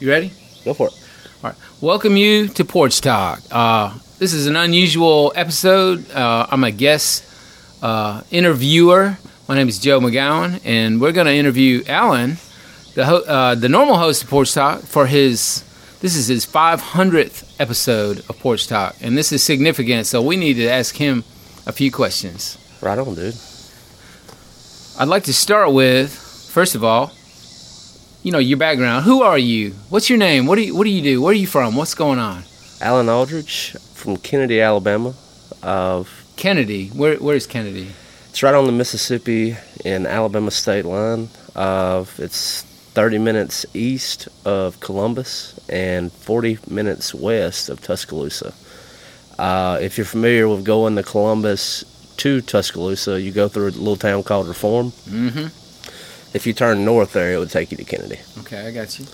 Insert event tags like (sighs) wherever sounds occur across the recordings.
You ready? Go for it. All right. Welcome you to Porch Talk. Uh, this is an unusual episode. Uh, I'm a guest uh, interviewer. My name is Joe MacGown, and we're going to interview Alan, the ho- uh, the normal host of Porch Talk, for his. This is his 500th episode of Porch Talk, and this is significant. So we need to ask him a few questions. Right on, dude. I'd like to start with, first of all, you know your background. Who are you? What's your name? What do you What do you do? Where are you from? What's going on? Alan Aldridge from Kennedy, Alabama. Of Kennedy. Where Where is Kennedy? it's right on the Mississippi and Alabama state line. Uh, it's 30 minutes east of Columbus and 40 minutes west of Tuscaloosa. Uh, if you're familiar with going to Columbus to Tuscaloosa, you go through a little town called Reform. Mm-hmm. If you turn north there, it would take you to Kennedy. Okay, I got you.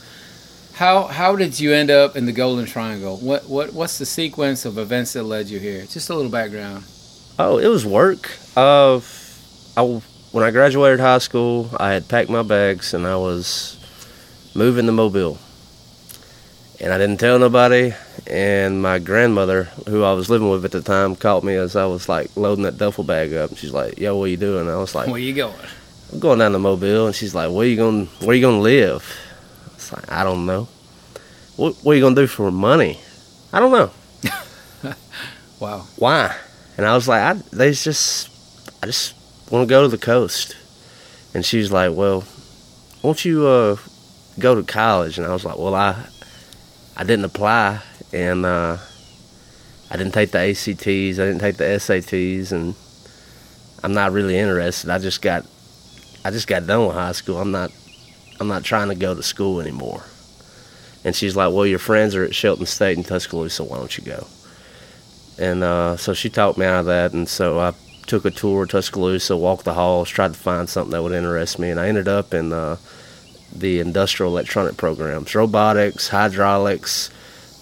How How did you end up in the Golden Triangle? What What What's the sequence of events that led you here? Just a little background. Oh, it was work. Uh, I, when I graduated high school, I had packed my bags and I was moving to Mobile. And I didn't tell nobody. And my grandmother, who I was living with at the time, caught me as I was like loading that duffel bag up. And she's like, "Yo, what you doing?" And I was like, Where you going? "I'm going down to Mobile." And she's like, "Where you going? Where you gonna live?" It's like, "I don't know." What What are you gonna do for money? I don't know. (laughs) Wow. why? And I was like, I, they just, I just want to go to the coast. And she was like, well, won't you uh, go to college? And I was like, well, I, I didn't apply, and uh, I didn't take the ACTs, I didn't take the SATs, and I'm not really interested. I just got, I just got done with high school. I'm not, I'm not trying to go to school anymore. And she's like, well, your friends are at Shelton State in Tuscaloosa. Why don't you go? and uh, so she talked me out of that and so i took a tour of tuscaloosa walked the halls tried to find something that would interest me and i ended up in uh, the industrial electronic programs robotics hydraulics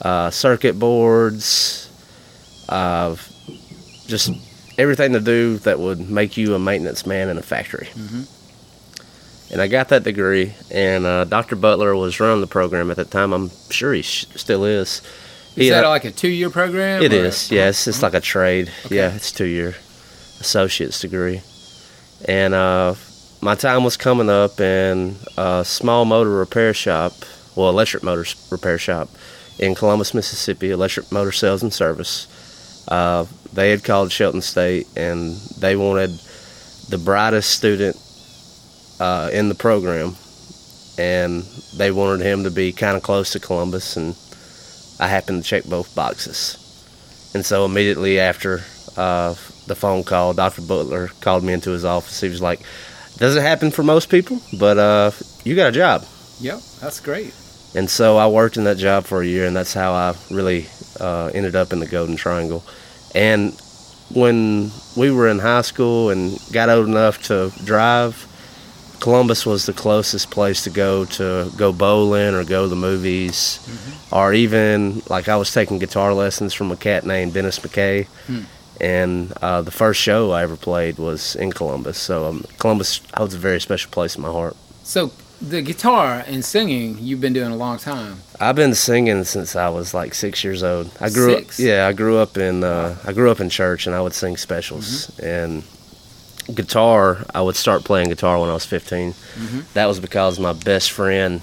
uh, circuit boards uh, just everything to do that would make you a maintenance man in a factory and i got that degree and uh, dr butler was running the program at the time i'm sure he sh- still is Is He, that uh, like a two year program? it or- is, yeah. It's just like a trade. Okay. Yeah, it's two year associate's degree. And uh, my time was coming up and a small motor repair shop, well, electric motor repair shop in Columbus, Mississippi, electric motor sales and service. Uh, they had called Shelton State and they wanted the brightest student uh, in the program. And they wanted him to be kind of close to Columbus and I happened to check both boxes. And so immediately after uh, the phone call, Dr. Butler called me into his office. He was like, Doesn't happen for most people, but uh, you got a job. Yep, that's great. And so I worked in that job for a year, and that's how I really uh, ended up in the Golden Triangle. And when we were in high school and got old enough to drive, Columbus was the closest place to go to go bowling or go to the movies, or even like I was taking guitar lessons from a cat named Dennis McKay. And uh, the first show I ever played was in Columbus. So um, Columbus holds a very special place in my heart. So the guitar and singing you've been doing a long time. I've been singing since I was like six years old. I grew Six? up, yeah, I grew up in uh, I grew up in church, and I would sing specials. And guitar, I would start playing guitar when I was 15. That was because my best friend,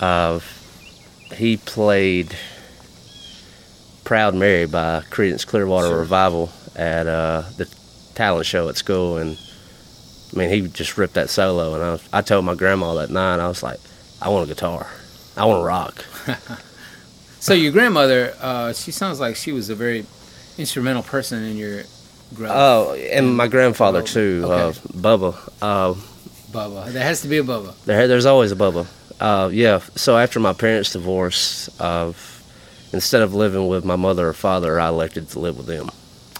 uh, he played "Proud Mary" by Creedence Clearwater Sure. Revival at uh, the talent show at school, and I mean, he just ripped that solo. And I, was, I told my grandma that night, I was like, I want a guitar. I want to rock. (laughs) So your grandmother, uh, she sounds like she was a very instrumental person in your Oh, and my grandfather too, uh, Okay. Bubba. Uh, Bubba. There has to be a Bubba. there, there's always a Bubba. Uh, yeah. So after my parents divorce, uh, instead of living with my mother or father, I elected to live with them.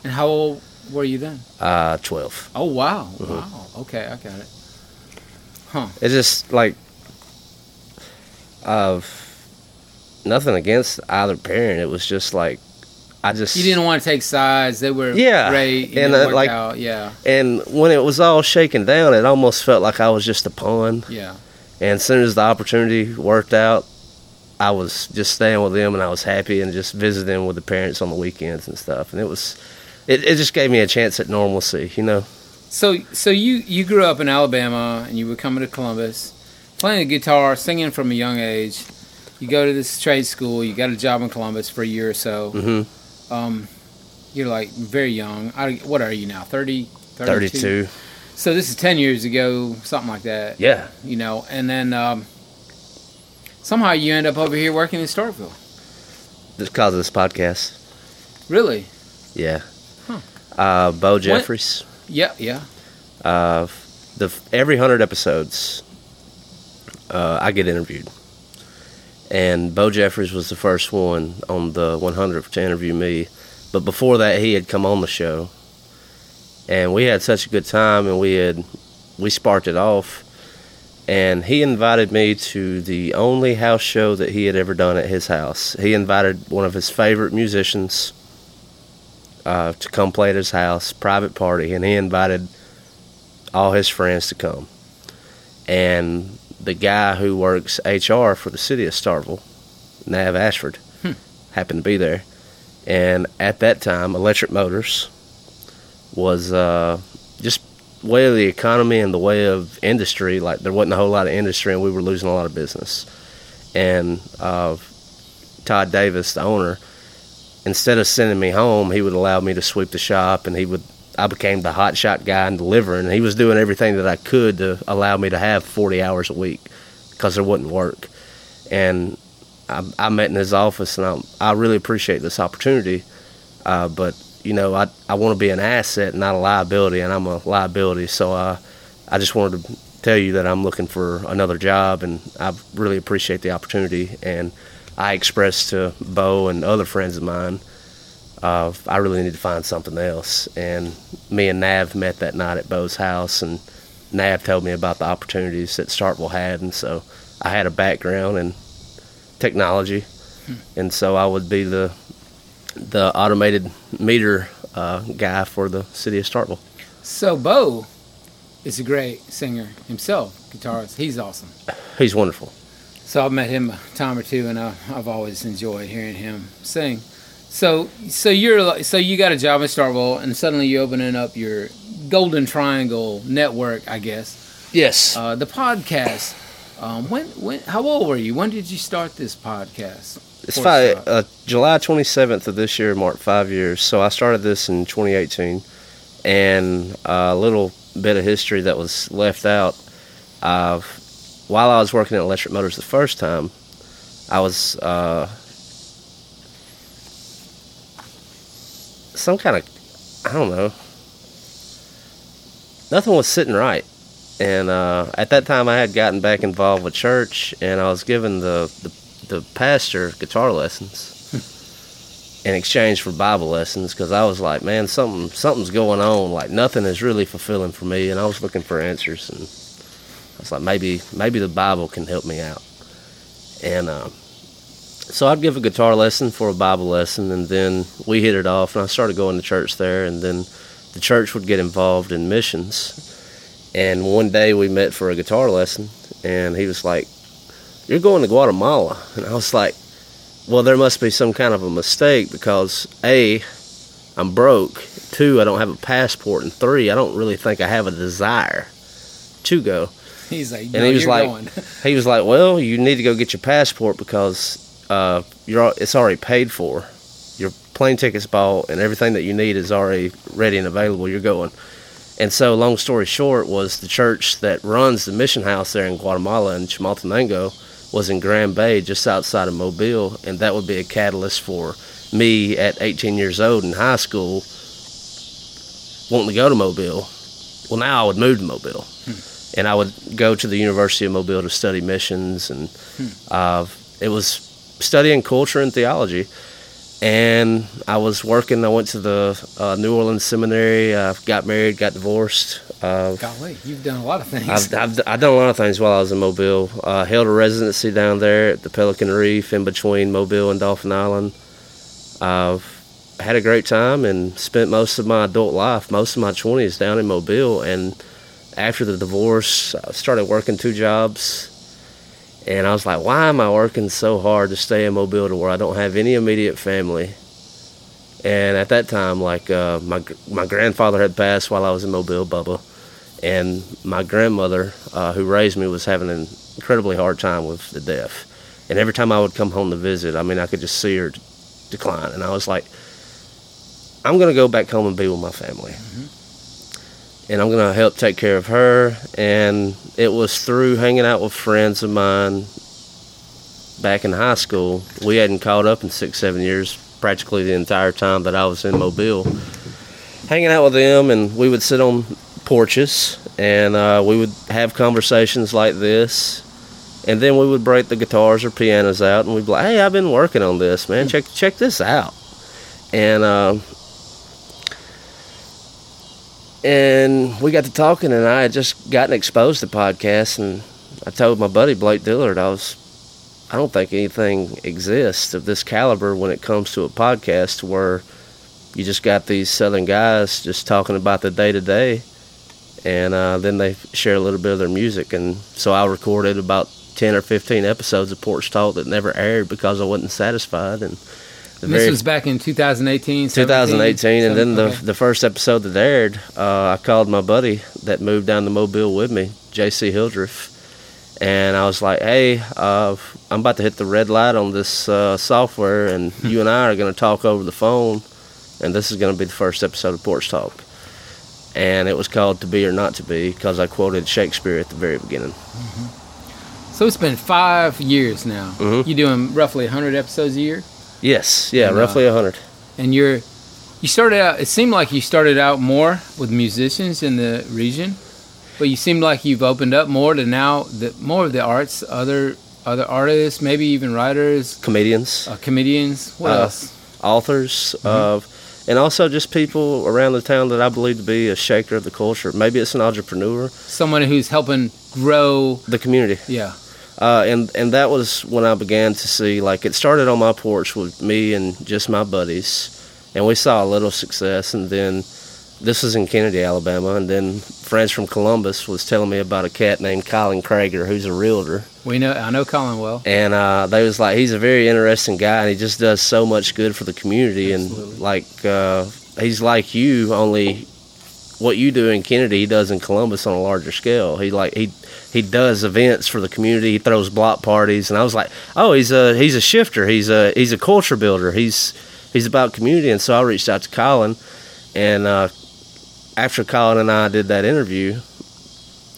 And how old were you then? Uh, twelve. Oh wow, Mm-hmm. wow. Okay, I got it. Huh. It's just like, uh, nothing against either parent. It was just like, I just You didn't want to take sides. They were Yeah, great. And, uh, like- out. Yeah, And when it was all shaken down, it almost felt like I was just a pawn. yeah. And as soon as the opportunity worked out, I was just staying with them, and I was happy, and just visiting with the parents on the weekends and stuff. And it was, it, it just gave me a chance at normalcy, you know. So, so you you grew up in Alabama, and you were coming to Columbus, playing the guitar, singing from a young age. You go to this trade school. You got a job in Columbus for a year or so. hmm Um, you're like very young. I, what are you now? 30, 32? Thirty-two. So this is ten years ago, something like that. Yeah. You know, and then um, somehow you end up over here working in Starkville. Just because of this podcast. Really? Yeah. Huh. Uh, Bo Jeffries. Yeah, yeah. Uh, the every hundred episodes, uh, I get interviewed, and Bo Jeffries was the first one on the 100 to interview me. But before that, he had come on the show, and we had such a good time, and we had we sparked it off, and he invited me to the only house show that he had ever done at his house. He invited one of his favorite musicians uh, to come play at his house, private party, and he invited all his friends to come. And the guy who works HR for the city of Starkville, Nav Ashford, happened to be there. And at that time, Electric Motors was uh, just way of the economy and the way of industry. Like there wasn't a whole lot of industry, and we were losing a lot of business. And uh, Todd Davis, the owner, instead of sending me home, he would allow me to sweep the shop, and he would. I became the hot shot guy and delivering. He was doing everything that I could to allow me to have 40 hours a week because there wouldn't work. And I, I met in his office, and I, I really appreciate this opportunity. Uh, but you know, I I want to be an asset, not a liability, and I'm a liability. So I I just wanted to tell you that I'm looking for another job, and I really appreciate the opportunity. And I expressed to Bo and other friends of mine, uh, I really need to find something else. And me and Nav met that night at Bo's house, and Nav told me about the opportunities that Starkville had, and so I had a background in technology, and so I would be the the automated meter uh, guy for the city of Starkville. So Bo is a great singer himself, guitarist. He's awesome. He's wonderful. So I've met him a time or two, and I, I've always enjoyed hearing him sing. So, so you're so you got a job at Starkville, and suddenly you're opening up your Golden Triangle network, I guess. Yes. Uh, the podcast. Um, when when how old were you? When did you start this podcast? It's five, uh, July 27th of this year marked five years. So I started this in 2018, and a little bit of history that was left out. Uh, while I was working at Electric Motors the first time, I was uh, some kind of I don't know. Nothing was sitting right, and uh, at that time I had gotten back involved with church, and I was given the the the pastor guitar lessons in exchange for Bible lessons because I was like, man, something something's going on. Like nothing is really fulfilling for me, and I was looking for answers, and I was like, maybe maybe the Bible can help me out. And um, so I'd give a guitar lesson for a Bible lesson, and then we hit it off, and I started going to church there, and then the church would get involved in missions. And one day we met for a guitar lesson, and he was like, you're going to Guatemala. And I was like, well, there must be some kind of a mistake because A, I'm broke. Two, I don't have a passport. And three, I don't really think I have a desire to go. He's like, And he was like, going. he was like, well, you need to go get your passport because uh, you're it's already paid for. Your plane ticket's bought and everything that you need is already ready and available. You're going. And so, long story short, was the church that runs the mission house there in Guatemala in Chimaltenango was in Grand Bay, just outside of Mobile, and that would be a catalyst for me at 18 years old in high school wanting to go to Mobile. Well, now I would move to Mobile, and I would go to the University of Mobile to study missions, and uh, it was studying culture and theology. And I was working. I went to the uh, New Orleans Seminary. Uh, got married, got divorced. Uh, Golly, you've done a lot of things. I've, I've, I've done a lot of things while I was in Mobile. Uh, held a residency down there at the Pelican Reef in between Mobile and Dauphin Island. I've had a great time and spent most of my adult life, most of my 20s down in Mobile. And after the divorce, I started working two jobs. And I was like, why am I working so hard to stay in Mobile to where I don't have any immediate family? And at that time, like uh, my my grandfather had passed while I was in Mobile, Bubba, and my grandmother, uh, who raised me, was having an incredibly hard time with the death. And every time I would come home to visit, I mean, I could just see her decline, and I was like, I'm gonna go back home and be with my family, and I'm gonna help take care of her. And it was through hanging out with friends of mine back in high school. We hadn't caught up in six, seven years, practically the entire time that I was in Mobile. Hanging out with them, and we would sit on porches, and uh, we would have conversations like this. And then we would break the guitars or pianos out, and we'd be like, "Hey, I've been working on this, man. Check check this out." And uh, and we got to talking, and I had just gotten exposed to podcasts, and I told my buddy Blake Dillard, I was, I don't think anything exists of this caliber when it comes to a podcast where you just got these southern guys just talking about the day to day, and uh, then they share a little bit of their music, and so I recorded about ten or fifteen episodes of Porch Talk that never aired because I wasn't satisfied, and And this was back in 2018. 2018, and then the okay. the first episode that aired, uh, I called my buddy that moved down to Mobile with me, J.C. Hildreth, and I was like, "Hey, uh, I'm about to hit the red light on this uh, software, and (laughs) you and I are going to talk over the phone, and this is going to be the first episode of Porch Talk." And it was called "To Be or Not to Be" because I quoted Shakespeare at the very beginning. So it's been five years now. Mhm. You're doing roughly 100 episodes a year, Yes, yeah, And, uh, roughly a hundred. and you're you started out. It seemed like you started out more with musicians in the region, but you seem like you've opened up more to now the more of the arts, other other artists, maybe even writers, Comedians. uh, comedians. What Uh, else? authors of and also just people around the town that I believe to be a shaker of the culture. Maybe it's an entrepreneur, Someone who's helping grow. the community. Yeah. Uh, and and that was when I began to see like it started on my porch with me and just my buddies, and we saw a little success. And then this was in Kennedy, Alabama, and then friends from Columbus was telling me about a cat named Colin Krager who's a realtor. We know. I know Colin well. and uh, they was like he's a very interesting guy and he just does so much good for the community and like uh, he's like you only what you do in kennedy he does in columbus on a larger scale he like he he does events for the community he throws block parties and i was like oh he's a he's a shifter he's a he's a culture builder he's he's about community and so i reached out to colin and uh, after colin and i did that interview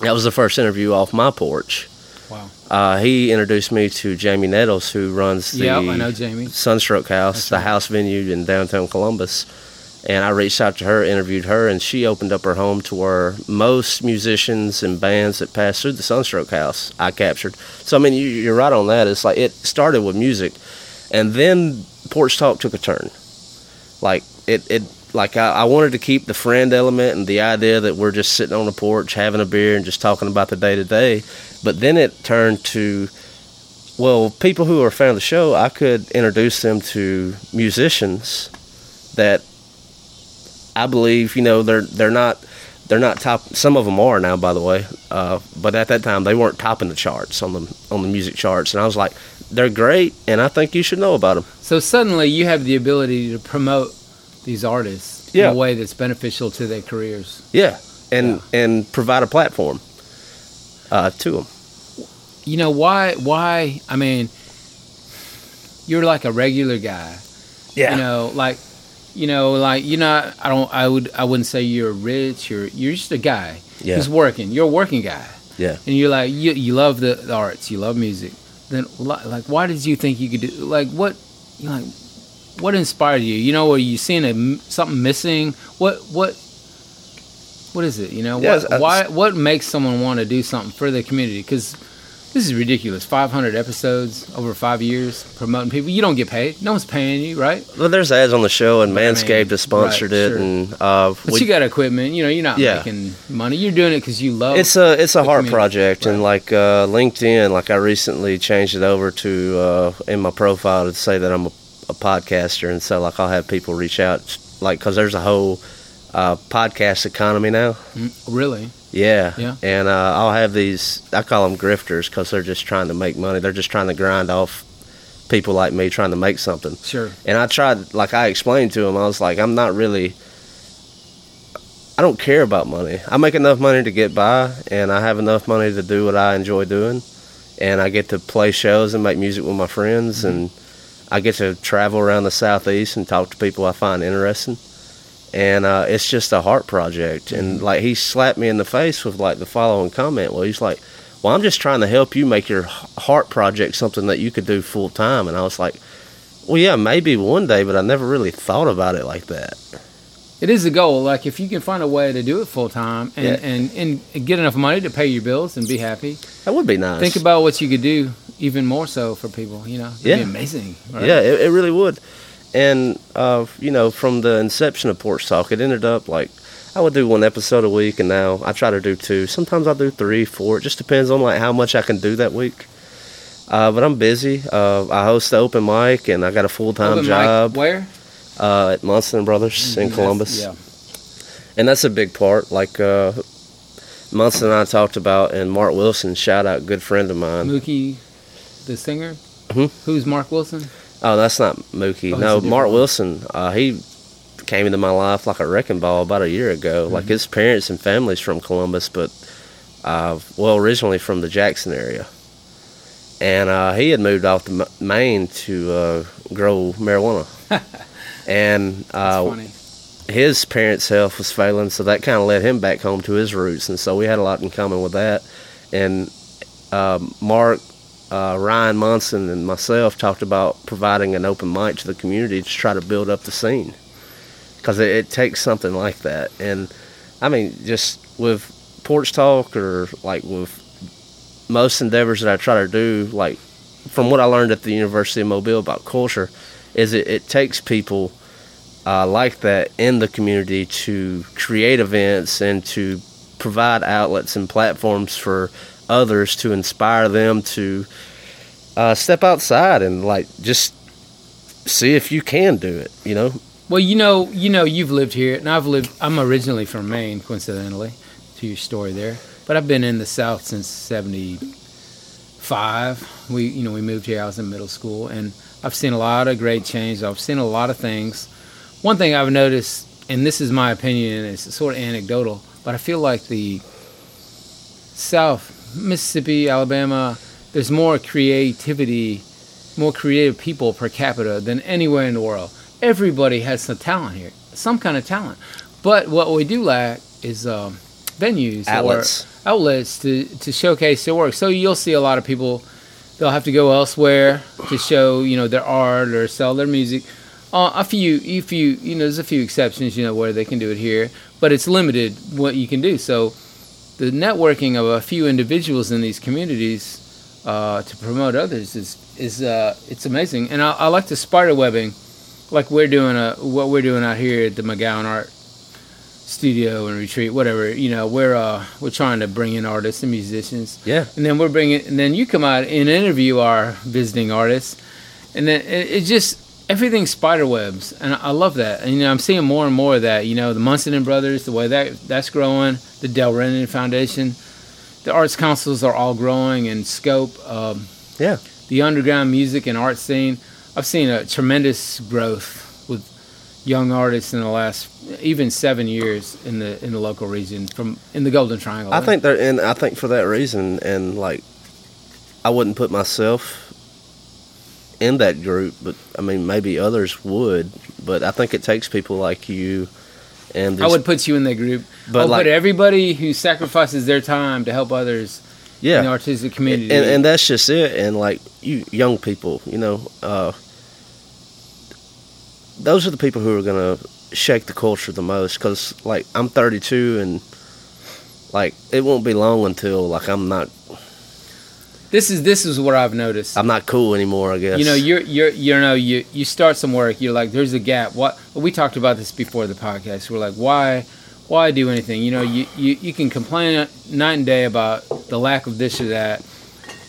that was the first interview off my porch Wow. uh, he introduced me to Jamie Nettles, who runs the Yeah, I know Jamie. Sunstroke House, That's the right. house venue in downtown Columbus. And I reached out to her, interviewed her, and she opened up her home to where most musicians and bands that pass through the Sunstroke House I captured. So I mean, you, you're right on that. It's like it started with music, and then Porch Talk took a turn. Like it, it like I, I wanted to keep the friend element and the idea that we're just sitting on the porch having a beer and just talking about the day to day. But then it turned to well, people who are a fan of the show, I could introduce them to musicians that I believe, you know, they're they're not they're not top. Some of them are now, by the way, uh, but at that time they weren't topping the charts on the on the music charts. And I was like, they're great, and I think you should know about them. So suddenly you have the ability to promote these artists Yeah. in a way that's beneficial to their careers. Yeah, and and provide a platform uh, to them. You know why? Why? I mean, you're like a regular guy. Yeah, You know, like, you know, like you know, I don't. I would. I wouldn't say you're rich. You're. You're just a guy Yeah. who's working. You're a working guy, yeah. and you're like you. You love the, the arts. You love music. Then, like, why did you think you could do? Like, what? You like, what inspired you? You know, were you seeing a, something missing? What? What? What is it? You know, Yeah, what, it's- uh, why? What makes someone want to do something for the community? Because this is ridiculous. 500 episodes over five years promoting people. You don't get paid. No one's paying you, right? Well, there's ads on the show, and But I mean, Manscaped has sponsored right, it, sure. and uh, But we- you got equipment. You know, you're not Yeah. making money. You're doing it because you love. it's a it's a heart project, and like uh, LinkedIn, like I recently changed it over to uh, in my profile to say that I'm a, a podcaster, and so like I'll have people reach out, like because there's a whole uh, podcast economy now. Mm, really. Yeah. Yeah. And uh, I'll have these, I call them grifters because they're just trying to make money. They're just trying to grind off people like me trying to make something. Sure. And I tried, like I explained to them, I was like, I'm not really, I don't care about money. I make enough money to get by, and I have enough money to do what I enjoy doing. And I get to play shows and make music with my friends, and I get to travel around the southeast and talk to people I find interesting. And uh, it's just a heart project. And like he slapped me in the face with like the following comment. Well, he's like, "Well, I'm just trying to help you make your heart project something that you could do full time." And I was like, "Well, yeah, maybe one day, but I never really thought about it like that." It is a goal. Like if you can find a way to do it full time and, Yeah. and, and get enough money to pay your bills and be happy. That would be nice. Think about what you could do even more so for people. You know, It'd Yeah. be amazing. Right? Yeah, it, it really would. And uh, you know, from the inception of Porch Talk, it ended up like I would do one episode a week, and now I try to do two. Sometimes I do three, four. It just depends on like how much I can do that week. Uh, but I'm busy. Uh, I host the open mic, and I got a full time Open mic job Where? uh, at Munson Brothers in That's- Columbus, Yeah. and that's a big part. Like uh, Munson and I talked about, and Mark Wilson, shout out, good friend of mine. Mookie, the singer. Mhm. Who's Mark Wilson? Oh, that's not Mookie. Oh, no, Mark one. Wilson. Uh, he came into my life like a wrecking ball about a year ago. Mm-hmm. Like his parents and family's from Columbus, but uh, well, originally from the Jackson area. And uh, he had moved off to Maine to uh, grow marijuana. (laughs) and uh, his parents' health was failing, so that kind of led him back home to his roots, and so we had a lot in common with that. And um, Mark, uh, Ryan Munson, and myself talked about providing an open mic to the community to try to build up the scene, because it, it takes something like that. And I mean, just with porch talk or like with most endeavors that I try to do, like from what I learned at the University of Mobile about culture, is it, it takes people uh, like that in the community to create events and to provide outlets and platforms for others to inspire them to uh, step outside and like just see if you can do it. You know, Well, you know, you know, you've lived here, and I've lived. I'm originally from Maine, coincidentally, to your story there. But I've been in the South since '75. We, you know, we moved here. I was in middle school, and I've seen a lot of great change. I've seen a lot of things. One thing I've noticed, and this is my opinion, and it's sort of anecdotal, but I feel like the South, Mississippi, Alabama, there's more creativity, more creative people per capita than anywhere in the world. Everybody has some talent here, some kind of talent. But what we do lack is um, venues Outlets. or outlets to, to showcase their work. So you'll see a lot of people, they'll have to go elsewhere to show, you know, their art or sell their music. Uh, a few, a few, you know, there's a few exceptions, you know, where they can do it here, but it's limited what you can do. So the networking of a few individuals in these communities uh, to promote others is is uh, it's amazing. And I, I like the spider webbing, like we're doing a what we're doing out here at the MacGown Art Studio and Retreat, whatever. You know, we're uh, we're trying to bring in artists and musicians, yeah, and then we're bringing, and then you come out and interview our visiting artists, and then it, it just everything spider webs, and I love that. And you know, I'm seeing more and more of that. You know, the Munson and Brothers, the way that that's growing, the Del Rennan Foundation, the arts councils are all growing in scope. Um, yeah. the underground music and art scene, I've seen a tremendous growth with young artists in the last even seven years in the in the local region from in the Golden Triangle. I think they're, and I think for that reason, and like, I wouldn't put myself in that group, but I mean, maybe others would. But I think it takes people like you, and I would put you in that group. But like- put everybody who sacrifices their time to help others yeah, in the artistic community. and, and that's just it. And like you, young people, you know, uh, those are the people who are gonna shake the culture the most. Because like I'm 32, and like it won't be long until like I'm not This is this is what I've noticed. I'm not cool anymore. I guess you know, you're you're you know you you start some work. You're like, there's a gap. What we talked about this before the podcast. We're like, why why do anything? You know, you you, you can complain night and day about the lack of this or that,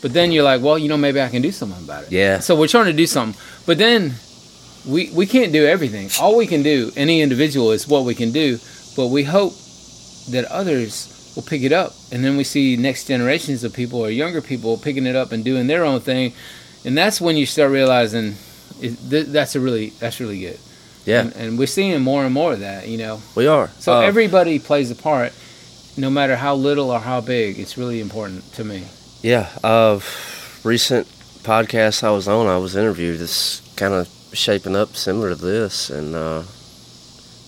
but then you're like, well, you know, maybe I can do something about it. Yeah. So we're trying to do something, but then we we can't do everything. All we can do, any individual, is what we can do. But we hope that others will pick it up, and then we see next generations of people or younger people picking it up and doing their own thing, and that's when you start realizing it, th- that's a really that's really good. yeah, And, and we're seeing more and more of that, you know. we are. So Uh, everybody plays a part, no matter how little or how big. It's really important to me. Yeah, of recent podcasts I was on, I was interviewed. It's kind of shaping up similar to this, and uh,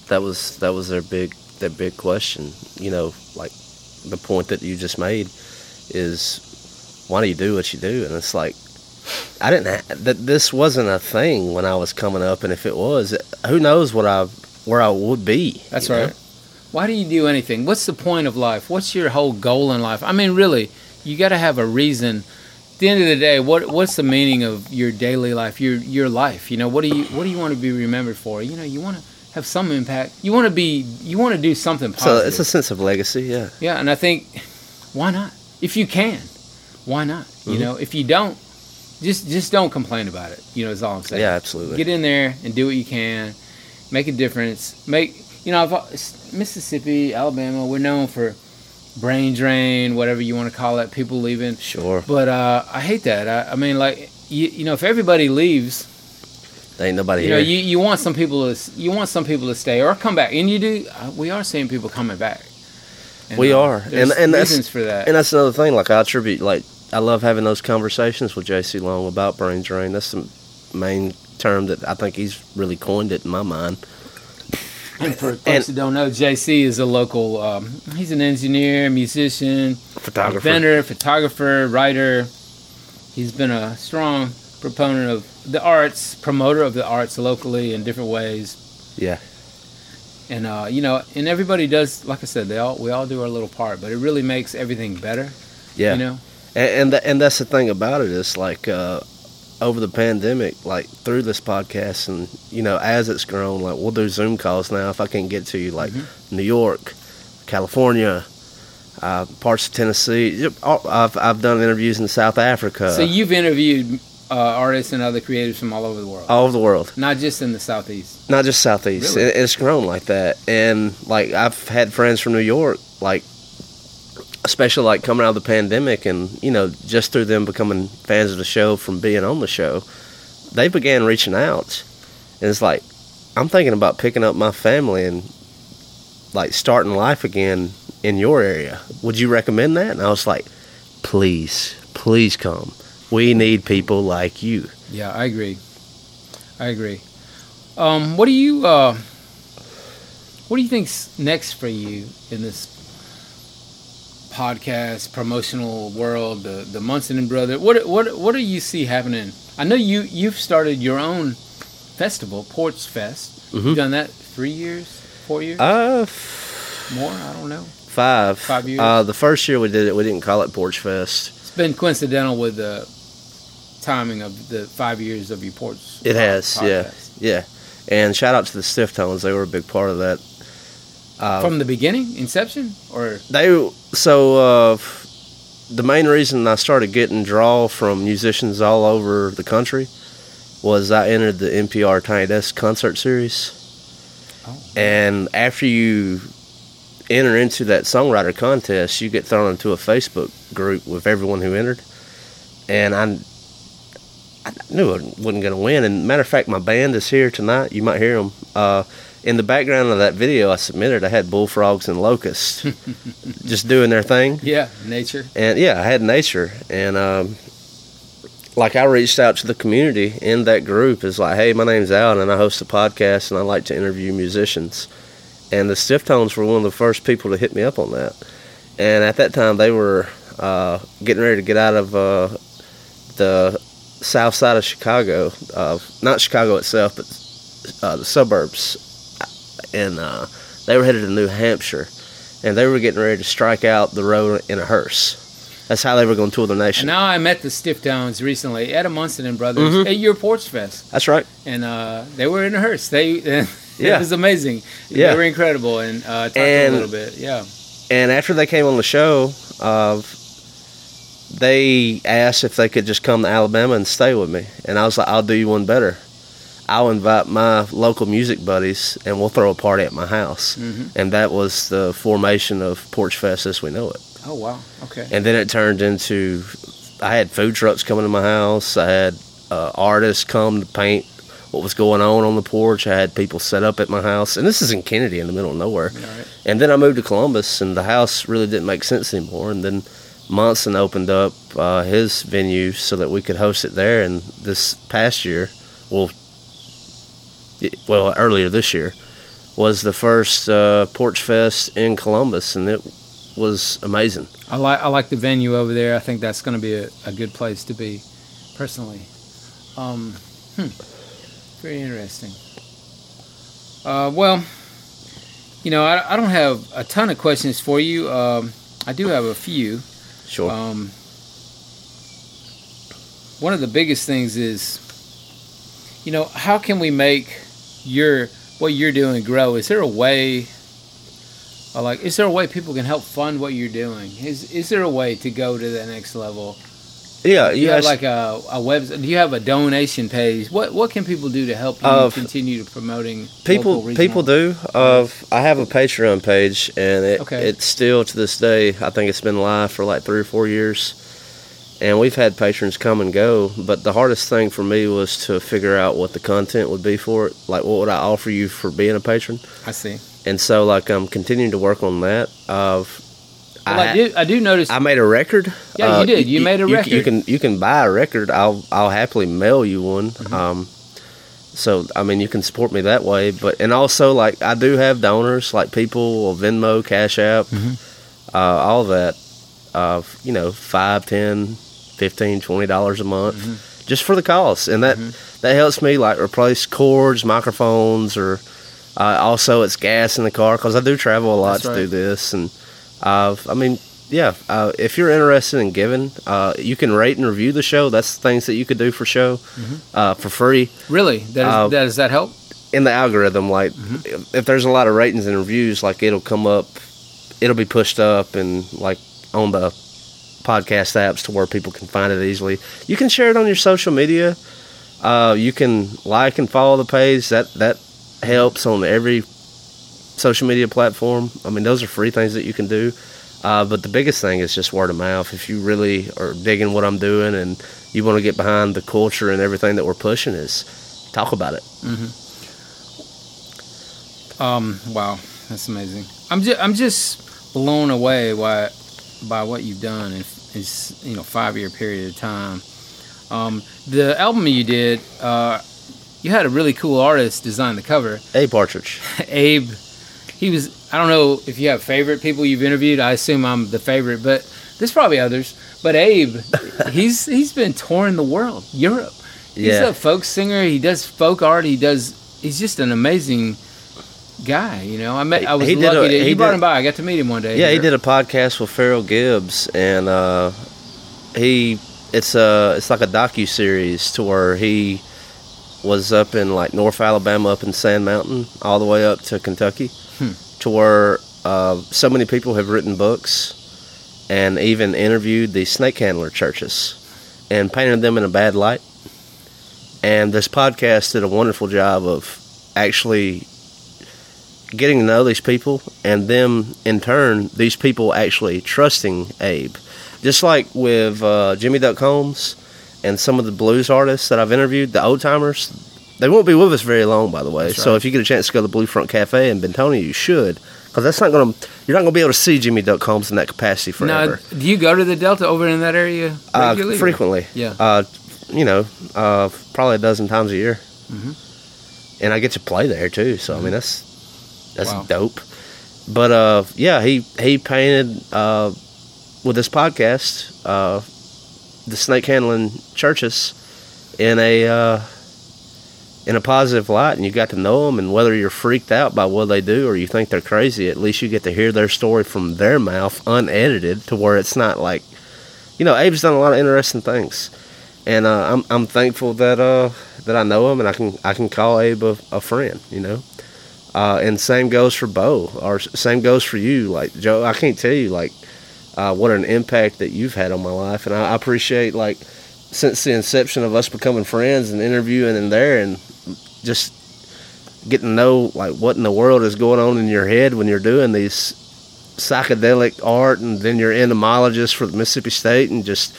that was that was their big their big question. You know, like the point that you just made is why do you do what you do? And it's like I didn't ha- that this wasn't a thing when I was coming up, and if it was, who knows what I where I would be. That's you know? right. Why do you do anything? What's the point of life? What's your whole goal in life? I mean, really, you got to have a reason. At the end of the day, what what's the meaning of your daily life, your your life? You know, what do you what do you want to be remembered for? You know, you want to have some impact. You want to be you want to do something So it's a sense of legacy. Yeah, yeah, and I think why not? If you can, why not? You Mhm. know, if you don't, just just don't complain about it. You know, is all I'm saying. yeah, absolutely. Get in there and do what you can, make a difference. Make you know, I've, Mississippi, Alabama, we're known for brain drain, whatever you want to call it. People leaving, Sure, but uh, I hate that. I, I mean, like you, you know, if everybody leaves, ain't nobody you here. know, you, you want some people to you want some people to stay or come back, and you do. Uh, we are seeing people coming back. And, We uh, are. And- and that's- reasons for that. And that's another thing. Like I attribute, like I love having those conversations with JC Long about brain drain. That's the main term that I think he's really coined it in my mind. And for folks And- who don't know, JC is a local. Um, he's an engineer, musician, Photographer. inventor, photographer, writer. He's been a strong proponent of the arts, promoter of the arts locally in different ways. Yeah. And uh, you know, and everybody does. Like I said, they all we all do our little part, but it really makes everything better. Yeah. You know. And and, th- and that's the thing about it is like uh, over the pandemic, like through this podcast, and you know, as it's grown, like we'll do Zoom calls now if I can't get to you, like Mm-hmm. New York, California. Uh, parts of Tennessee. I've I've done interviews in South Africa, so you've interviewed uh, artists and other creatives from all over the world, all over the world. not just in the southeast. not just southeast. Really? It- it's grown like that. And like i've had friends from new york like especially like coming out of the pandemic and you know just through them becoming fans of the show from being on the show they began reaching out. And it's like i'm thinking about picking up my family and like starting life again in your area. Would you recommend that? And i was like please please come we need people like you Yeah, I agree. I agree. Um, what do you uh, what do you think's next for you in this podcast promotional world? The the Munson and Brother. What what what do you see happening? I know you you've started your own festival, Porch Fest. Mhm. You've done that three years, four years, uh more. I don't know. Five. Five years? Uh, the first year we did it, we didn't call it Porch Fest. It's been coincidental with the timing of the five years of your Porch. It has, yeah, yeah. And shout out to the Stiff Tones; they were a big part of that. Uh, From the beginning, inception, or they so uh, the main reason I started getting draw from musicians all over the country was I entered the NPR Tiny Desk concert series, oh, and after you enter into that songwriter contest, you get thrown into a Facebook group with everyone who entered, and I. I knew I wasn't going to win. And matter of fact, my band is here tonight. You might hear them. Uh, in the background of that video I submitted, I had bullfrogs and locusts (laughs) just doing their thing. yeah, nature. And yeah, I had nature. And um, like I reached out to the community in that group. Is like, hey, my name's Alan, and I host a podcast, and I like to interview musicians. And the Stiff Tones were one of the first people to hit me up on that. And at that time, they were uh, getting ready to get out of uh, the south side of Chicago, uh, not Chicago itself, but uh, the suburbs, and uh, they were headed to New Hampshire. and they were getting ready to strike out the road in a hearse. That's how they were going to tour the And nation. now I met the Stiff Tones recently, Adam Munson and brothers, Mhm. at your Porch Fest, That's right. and uh, they were in a hearse. They (laughs) yeah. it was amazing. Yeah. They were incredible, and uh, talked And- a little bit. Yeah. And after they came on the show, uh, they asked if they could just come to Alabama and stay with me. And I was like, I'll do you one better. I'll invite my local music buddies and we'll throw a party at my house. Mhm. And that was the formation of Porch Fest as we know it. Oh wow. Okay. And then it turned into I had food trucks coming to my house. I had uh, artists come to paint what was going on on the porch. I had people set up at my house. And this is in Kennedy in the middle of nowhere. Right. And then I moved to Columbus, and the house really didn't make sense anymore. And then Munson opened up uh, his venue so that we could host it there. And this past year, well, well, earlier this year, was the first uh, Porch Fest in Columbus, and it was amazing. I like I like the venue over there. I think that's going to be a, a good place to be, personally. Um, hmm. Very interesting. Uh, well, you know, I, I don't have a ton of questions for you. Um, I do have a few. Sure. Um, one of the biggest things is, you know, how can we make your what you're doing grow? Is there a way, like, is there a way people can help fund what you're doing? Is is there a way to go to the next level? Yeah, you yeah. have like a, a web? Do you have a donation page? What what can people do to help you Uh, continue to promoting? people local, people do uh, i have a patreon page and it, Okay. it's still to this day i think it's been live for like three or four years and we've had patrons come and go but the hardest thing for me was to figure out what the content would be for it like what would i offer you for being a patron I see. and so like i'm continuing to work on that of Well, I, do I do notice. I made a record. Yeah, you did. You made a you, record. You can you can buy a record. I'll I'll happily mail you one. Mm-hmm. Um, so I mean you can support me that way. But and also like I do have donors like people Venmo, Cash App, Mm-hmm. uh, all that. Uh, you know, five, ten, fifteen, twenty dollars a month Mm-hmm. just for the cause, and that that helps me like replace cords, microphones, or uh, also it's gas in the car because I do travel a lot That's to do this, and uh, I mean, yeah, uh, if you're interested in giving, uh, you can rate and review the show. That's things that you could do for show uh, for free really, that is, uh, that, does that help? in the algorithm. Like, if, if there's a lot of ratings and reviews, like it'll come up, it'll be pushed up and like on the podcast apps to where people can find it easily. You can share it on your social media. Uh, you can like and follow the page. That that helps on every social media platform. I mean, those are free things that you can do. Uh, but the biggest thing is just word of mouth. If you really are digging what I'm doing and you want to get behind the culture and everything that we're pushing, is talk about it. Um, wow, that's amazing. I'm just I'm just blown away by by what you've done in, in you know five year period of time. Um, the album you did, uh, you had a really cool artist design the cover. Abe Partridge. (laughs) Abe, he was. I don't know if you have favorite people you've interviewed. I assume I'm the favorite, but there's probably others. But Abe, (laughs) he's he's been touring the world, Europe. He's Yeah. a folk singer. He does folk art. He does. He's just an amazing guy. You know, I met. I was He lucky. a- to, he you brought did- him by. I got to meet him one day. Yeah, he did a podcast with Farrell Gibbs, and uh, he it's a it's like a docu series to where he was up in like North Alabama, up in Sand Mountain, all the way up to Kentucky, to where uh, so many people have written books and even interviewed the snake handler churches and painted them in a bad light. And this podcast did a wonderful job of actually getting to know these people and them in turn these people actually trusting abe just like with uh, jimmy duck holmes and some of the blues artists that i've interviewed the old timers they won't be with us very long by the way. That's so if you get a chance to go to the blue front cafe in bentonia you should because that's not going to you're not going to be able to see jimmy duck holmes in that capacity Now, forever. do you go to the Delta over in that area uh, frequently. Yeah. uh, you know uh, probably a dozen times a year. Mm-hmm. and i get to play there too so i mean that's that's Wow. dope. But uh yeah he he painted uh with this podcast uh the snake handling churches in a uh in a positive light and you got to know them and whether you're freaked out by what they do or you think they're crazy at least you get to hear their story from their mouth unedited to where it's not like you know abe's done a lot of interesting things. And uh, I'm, I'm thankful that uh, that i know him and i can i can call abe a, a friend you know? Uh, and same goes for bo or same goes for you. Like joe i can't tell you like uh, what an impact that you've had on my life. And I, I appreciate like since the inception of us becoming friends and interviewing and there and just getting to know like what in the world is going on in your head when you're doing these psychedelic art and then you're entomologist for the Mississippi State and just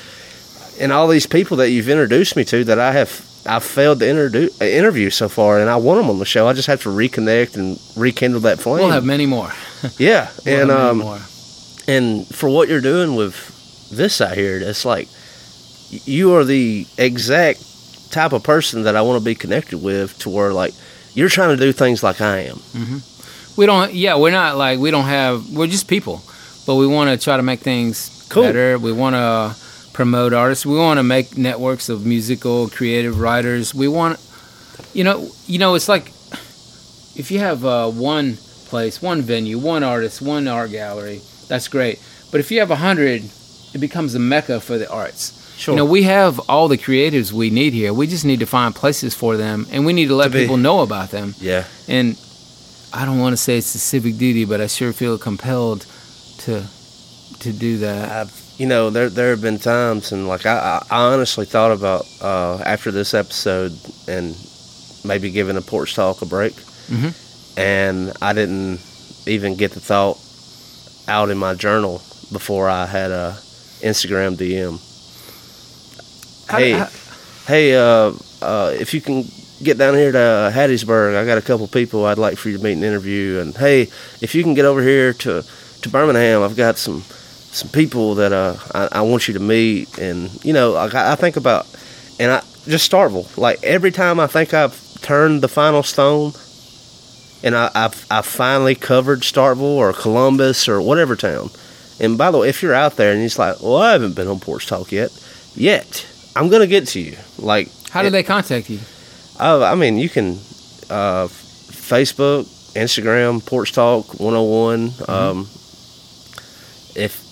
and all these people that you've introduced me to that I have I've failed to introduce, interview so far and I want them on the show. I just have to reconnect and rekindle that flame. We'll have many more. (laughs) yeah, We'll and um more. and for what you're doing with this out here, it's like you are the exact type of person that I want to be connected with to where like you're trying to do things like I am. We don't. Yeah, we're not like we don't have. We're just people, but we want to try to make things Cool. better. We want to promote artists. We want to make networks of musical creative writers. We want, you know, you know, it's like if you have uh, one place, one venue, one artist, one art gallery, that's great. But if you have a hundred, it becomes a mecca for the arts. Sure. You know, we have all the creatives we need here. We just need to find places for them, and we need to let To people know about them. Yeah. And I don't want to say it's a civic duty, but I sure feel compelled to to do that. I've you know there there have been times and like I I honestly thought about uh, after this episode and maybe giving a porch talk a break, Mhm. and I didn't even get the thought out in my journal before I had a Instagram DM. How- hey, how- hey, uh, uh, if you can get down here to Hattiesburg, I got a couple people I'd like for you to meet and interview. And hey, if you can get over here to, to Birmingham, I've got some some people that uh, I, I want you to meet. And you know, I, I think about, and I just Starkville. Like every time I think I've turned the final stone, and I, I've I finally covered Starkville or Columbus or whatever town. And by the way, if you're out there and it's like, well, I haven't been on Porch Talk yet, yet I'm gonna get to you. Like, How do they contact you? Oh, I mean, you can uh, Facebook, Instagram, Porch Talk 101. Um, if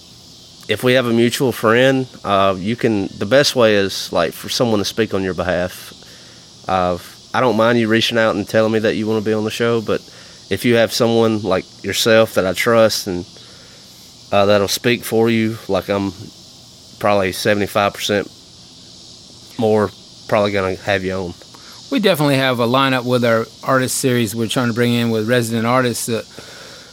if we have a mutual friend, uh, you can. The best way is like for someone to speak on your behalf. Uh, I don't mind you reaching out and telling me that you want to be on the show, but if you have someone like yourself that I trust and uh, that'll speak for you, like I'm probably seventy five percent more probably gonna have you on. We definitely have a lineup with our artist series. We're trying to bring in with resident artists that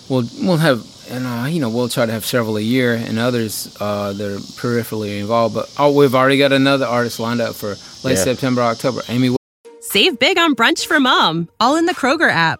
we'll we'll have, and uh, you know we'll try to have several a year, and others uh, that are peripherally involved. But oh, we've already got another artist lined up for late Yeah. September, October. Amy Save big on brunch for mom, all in the Kroger app.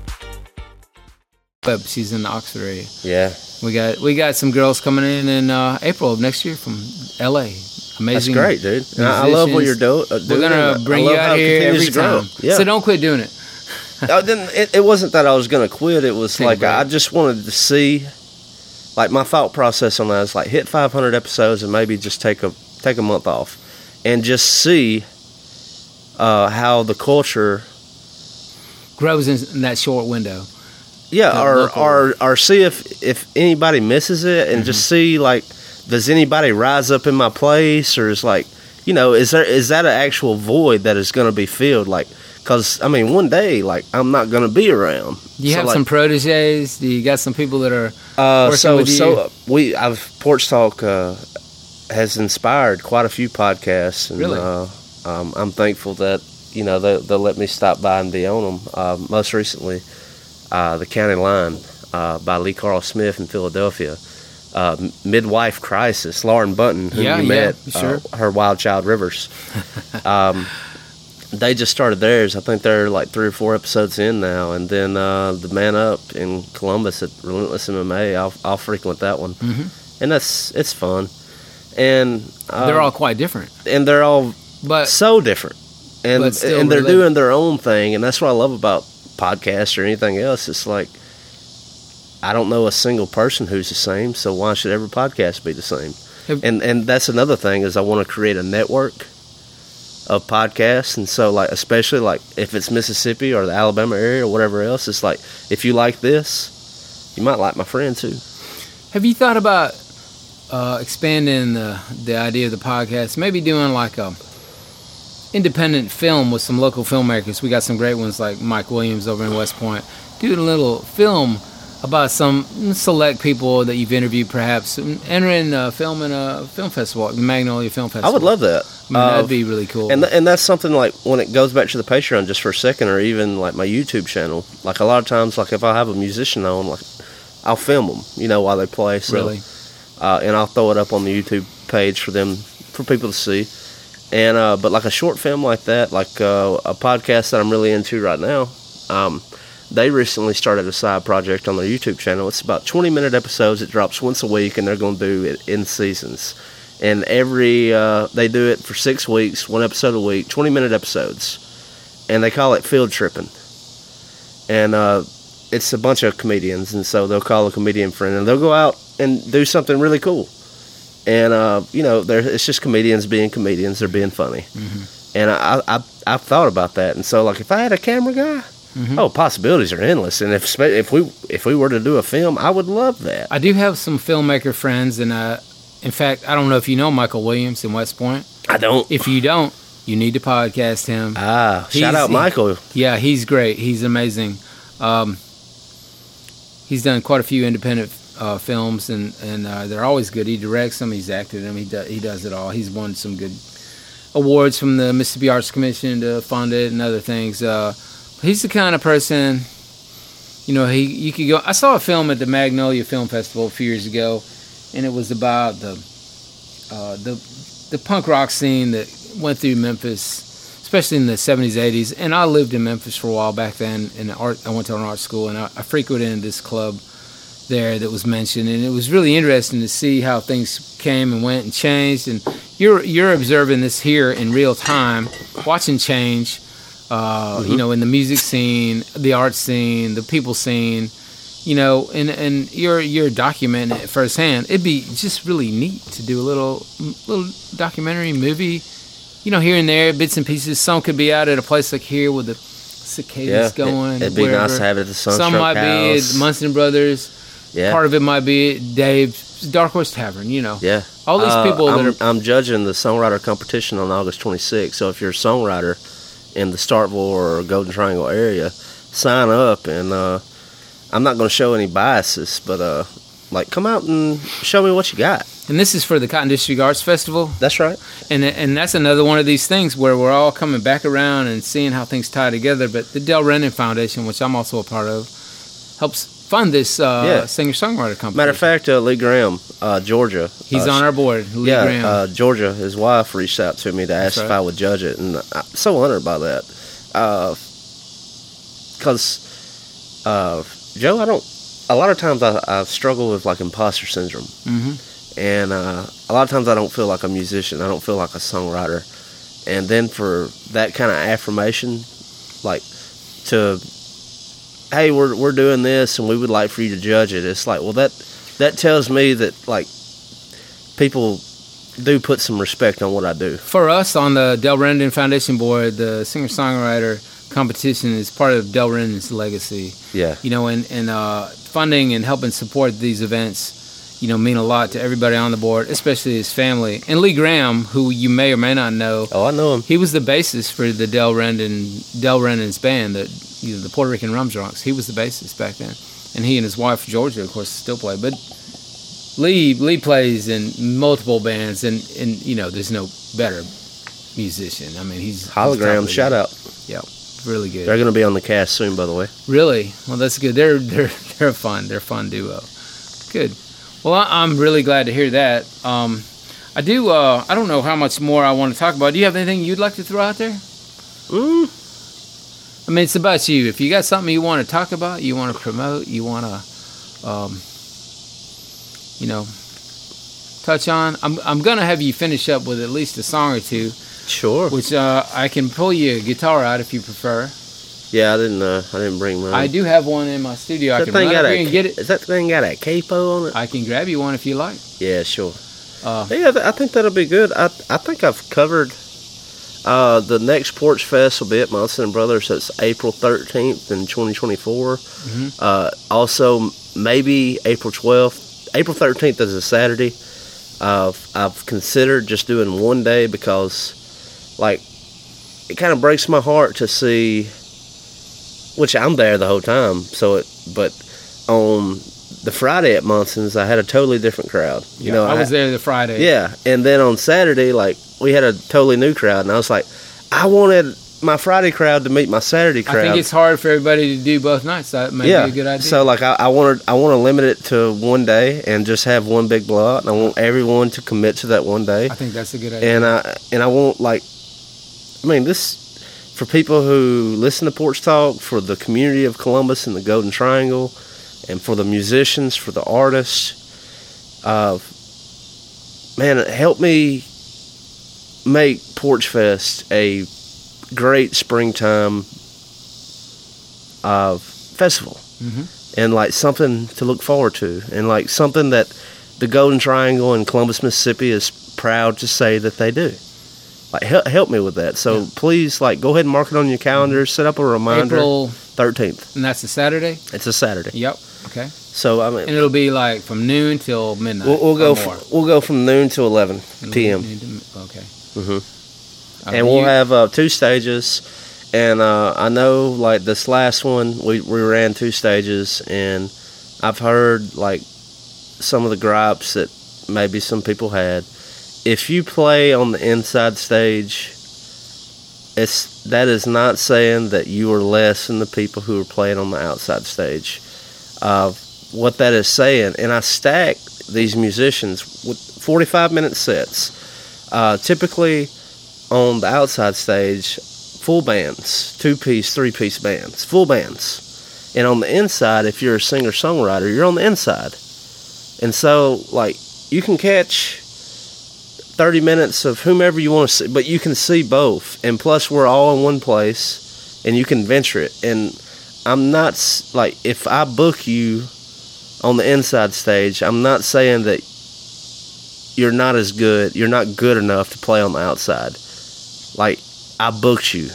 She's in the Oxford area. Yeah, We got we got some girls coming in in uh, April of next year from L.A. Amazing. That's great, dude. And I, love what you're do, uh, doing. We're gonna bring you out here every time. Yeah. So don't quit doing it. I didn't, it, it wasn't that I was going to quit. It was Take like. I just wanted to see, like my thought process on that is like hit 500 episodes and maybe just take a take a month off, and just see uh, how the culture, Grows in, in that short window. Yeah, or local- or or see if if anybody misses it, and just Mm-hmm. see like does anybody rise up in my place, or is like you know is there is that an actual void that is going to be filled like. Cause I mean, one day, like I'm not gonna be around. Do you So, have like, some proteges? Do you got some people that are Uh, so so uh, we I've Porch Talk uh, has inspired quite a few podcasts, and Really? uh, um, I'm thankful that you know they they'll let me stop by and be on them. Uh, most recently, uh, the County Line uh, by Lee Carl Smith in Philadelphia. Uh, Midwife Crisis, Lauren Button, who Yeah, you yeah, met, sure. uh, her Wild Child Rivers. (laughs) um, they just started theirs. I think they're like three or four episodes in now, and then uh, the Man Up in Columbus at Relentless MMA. I'll I'll frequent that one, Mhm. and that's it's fun, and um, They're all quite different, and they're all but so different, and and they're doing their own thing, and that's what I love about podcasts or anything else. It's like I don't know a single person who's the same, so why should every podcast be the same? Have- and and that's another thing is I want to create a network of podcasts, and so like especially like if it's Mississippi or the Alabama area or whatever else, it's like if you like this, you might like my friend too. Have you thought about uh, expanding the the idea of the podcast? Maybe doing like a independent film with some local filmmakers. We got some great ones like Mike Williams over in West Point. Doing a little film about some select people that you've interviewed, perhaps entering a film in a film festival, the Magnolia Film Festival. I would love that. I mean, Uh, that'd be really cool. And th- and that's something like when it goes back to the Patreon just for a second, or even like my YouTube channel. Like a lot of times, like if I have a musician on, like I'll film them, you know, while they play. So, really, uh, and I'll throw it up on the YouTube page for them for people to see. And uh, but like a short film like that, like uh, a podcast that I'm really into right now, um, they recently started a side project on their YouTube channel. It's about 20 minute episodes. It drops once a week, and they're going to do it in seasons. And every uh, they do it for six weeks, one episode a week, 20 minute episodes, and they call it field tripping. And uh, it's a bunch of comedians, and so they'll call a comedian friend, and they'll go out and do something really cool. And uh, you know, it's just comedians being comedians; they're being funny. And I, I, I've thought about that, and so like if I had a camera guy, oh, possibilities are endless. And if if we if we were to do a film, I would love that. I do have some filmmaker friends, and uh, in fact, I don't know if you know Michael Williams in West Point. I don't. If you don't, you need to podcast him. ah, shout He's- out he- Michael. Yeah, he's great. He's amazing. Um, he's done quite a few independent uh, films, and and uh, they're always good. He directs them. He's acted them. He he does it all. He's won some good awards from the Mississippi Arts Commission to fund it and other things. Uh, he's the kind of person. You know, he you could go. I saw a film at the Magnolia Film Festival a few years ago, and it was about the uh, the the punk rock scene that went through Memphis, especially in the '70s, '80s. And I lived in Memphis for a while back then. In art, I went to an art school, and I, I frequented this club there that was mentioned, and it was really interesting to see how things came and went and changed. And you're you're observing this here in real time, watching change. Uh, You know, in the music scene, the art scene, the people scene. You know, and and you're you're documenting it firsthand. It'd be just really neat to do a little little documentary movie. You know, here and there, bits and pieces. Some could be out at a place like here with the cicadas Yeah, it- going. it'd be nice to have it at the Sunstroke Some might be House. at Munson Brothers. Yeah, Part of it might be Dave's Dark Horse Tavern. You know, yeah. all these Uh, people I'm, are I'm judging the songwriter competition on August 26th. So if you're a songwriter in the Starkville or Golden Triangle area, sign up. And uh, I'm not going to show any biases, but uh, like come out and show me what you got. and this is for the Cotton District Arts Festival. That's right. and and that's another one of these things where we're all coming back around and seeing how things tie together. But the Del Rendon Foundation, which I'm also a part of, helps fund this uh, Yeah. singer songwriter company. Matter of fact, uh, Lee Graham, uh, Georgia. he's uh, on our board. Lee yeah, Graham. Uh, Georgia, his wife reached out to me to ask That's if. I would judge it, and I'm so honored by that. Because, uh, Joe, I don't. A lot of times I, I struggle with like imposter syndrome, hmm and uh, a lot of times I don't feel like a musician. I don't feel like a songwriter, and then for that kind of affirmation, like to, hey, we're we're doing this, and we would like for you to judge it. It's like, well, that that tells me that like people do put some respect on what I do. For us on the Del Rendon Foundation board, the singer songwriter competition is part of Del Rendon's legacy. Yeah. you know, and, and uh, funding and helping support these events, you know, mean a lot to everybody on the board, especially his family. And Lee Graham, who you may or may not know, Oh, I know him. he was the bassist for the Del Rendon Del Rendon's band, the you know, the Puerto Rican Rum Drunks. He was the bassist back then, and he and his wife Georgia, of course, still play. But Lee Lee plays in multiple bands, and and you know, there's no better musician. I mean, he's he's Hologram, the shout out. Yeah, really good. They're going to be on the cast soon, by the way. Really? Well, that's good. They're they're (laughs) they're fun. They're a fun duo. Good. Well, I, I'm really glad to hear that. Um, I do. Uh, I don't know how much more I want to talk about. Do you have anything you'd like to throw out there? Mm, I mean, it's about you. If you got something you want to talk about, you want to promote, you want to, um, you know, touch on. I'm I'm gonna have you finish up with at least a song or two, sure. which uh, I can pull you a guitar out if you prefer. Yeah, I didn't. Uh, I didn't bring mine. I do have one in my studio. I can thing run got up a, here and get it. Is that thing got a capo on it? I can grab you one if you like. yeah, sure. Uh, Yeah, I think that'll be good. I I think I've covered. Uh, the next Porch Fest will be at Munson and Brothers. That's April 13th in 2024. Mhm. Uh, also, maybe April 12th. April 13th is a Saturday. Uh, I've considered just doing one day because, like, it kind of breaks my heart to see, which I'm there the whole time. So it, but on the Friday at Munson's, I had a totally different crowd. You yeah, know, I was there the Friday. yeah, and then on Saturday, like we had a totally new crowd, and I was like, I wanted my Friday crowd to meet my Saturday crowd. I think it's hard for everybody to do both nights. That may yeah, be a good idea. so like I, I wanted, I want to limit it to one day and just have one big blowout, and I want everyone to commit to that one day, I think that's a good idea. and I and I want like, I mean this. For people who listen to Porch Talk, for the community of Columbus and the Golden Triangle, and for the musicians, for the artists, uh, man, help me make Porch Fest a great springtime uh, festival Mhm. and like something to look forward to and like something that the Golden Triangle in Columbus, Mississippi is proud to say that they do. Like help, help me with that. So Yeah. please like go ahead and mark it on your calendar, set up a reminder. April, 13th. and that's a Saturday. It's a Saturday. Yep. Okay. So I mean And it'll be like from noon till midnight. we'll, we'll go or f- more. we'll go from noon to 11 p.m. Noon to mi- Okay. Mhm. Uh, and we'll you- have uh, two stages. And uh, I know, like this last one, we we ran two stages, and I've heard like some of the gripes that maybe some people had. If you play on the inside stage, it's that is not saying that you are less than the people who are playing on the outside stage. Uh, what that is saying, and I stack these musicians with 45 minute sets. Uh, typically, on the outside stage, full bands, two piece, three piece bands, full bands. And on the inside, if you're a singer songwriter, you're on the inside. And so, like, you can catch 30 minutes of whomever you want to see, but you can see both. And plus, we're all in one place and you can venture it. And I'm not, like, if I book you on the inside stage, I'm not saying that you're not as good, you're not good enough to play on the outside. Like, I booked you,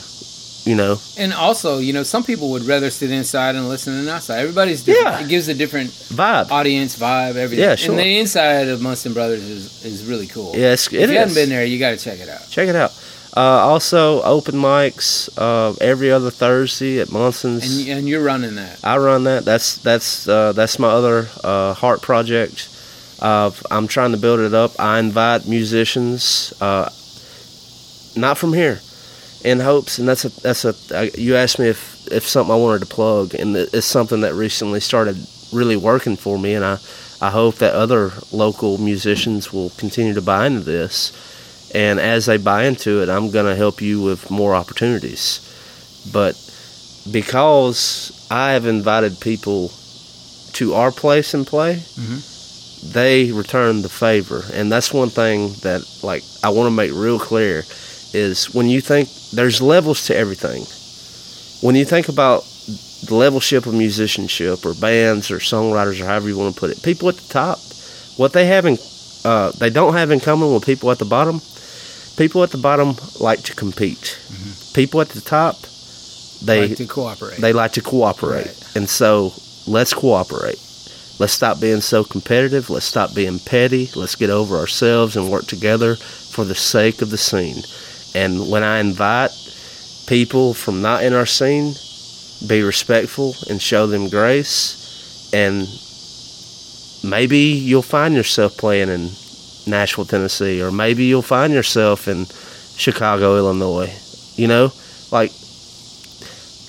you know? And also, you know, some people would rather sit inside and listen than outside. Everybody's different. Yeah. It gives a different Vibe. audience vibe, everything. Yeah, sure. And the inside of Munson Brothers is, is really cool. Yeah, it's, if you haven't been there, you got to check it out. Check it out. Uh, also, open mics uh, every other Thursday at Munson's. And, and you're running that. I run that. That's that's uh, that's my other uh, heart project. Uh, I'm trying to build it up. I invite musicians, uh, not from here, in hopes. And that's a that's a. Uh, you asked me if if something I wanted to plug, and it's something that recently started really working for me, and I I hope that other local musicians will continue to buy into this. And as they buy into it, I'm going to help you with more opportunities. But because I have invited people to our place and play, Mhm. they return the favor, and that's one thing that like I want to make real clear is when you think there's levels to everything. When you think about the levelship of musicianship or bands or songwriters or however you want to put it, people at the top, what they have in uh, they don't have in common with people at the bottom. People at the bottom like to compete. Mm-hmm. People at the top, they like to cooperate. they like to cooperate. Right. And so let's cooperate. Let's stop being so competitive. Let's stop being petty. Let's get over ourselves and work together for the sake of the scene. And when I invite people from not in our scene, be respectful and show them grace. And maybe you'll find yourself playing in Nashville, Tennessee, or maybe you'll find yourself in Chicago, Illinois. You know, like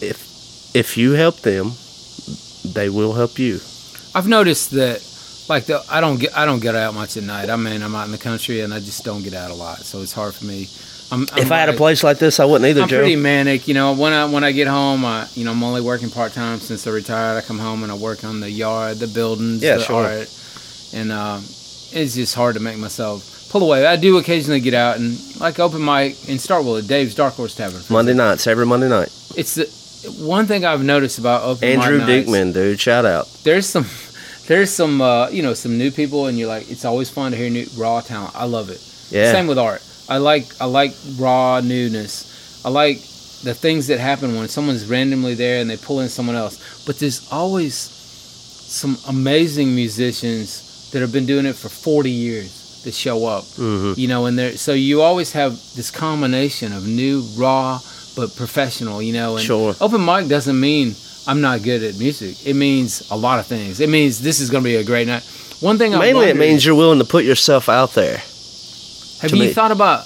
if if you help them, they will help you. I've noticed that, like the I don't get I don't get out much at night. I mean, I'm out in the country and I just don't get out a lot, so it's hard for me. I'm, I'm if I had a place like this, I wouldn't either, I'm Joe. pretty manic, you know. When I when I get home, I you know I'm only working part time since I retired. I come home and I work on the yard, the buildings, Yeah, the sure. art, and um, it's just hard to make myself pull away. I do occasionally get out and like open mic in Starkville at Dave's Dark Horse Tavern. Monday example. nights, every Monday night. It's the one thing I've noticed about open Andrew mic nights, Dickman, dude, shout out. There's some. (laughs) There's some, uh, you know, some new people, and you're like, it's always fun to hear new raw talent. I love it. Yeah, Same with art. I like I like raw newness. I like the things that happen when someone's randomly there and they pull in someone else. But there's always some amazing musicians that have been doing it for 40 years that show up. hmm You know, and there so you always have this combination of new, raw, but professional. You know, and Sure. open mic doesn't mean I'm not good at music. It means a lot of things. It means this is going to be a great night. One thing Mainly, it means you're willing to put yourself out there. have you me. thought about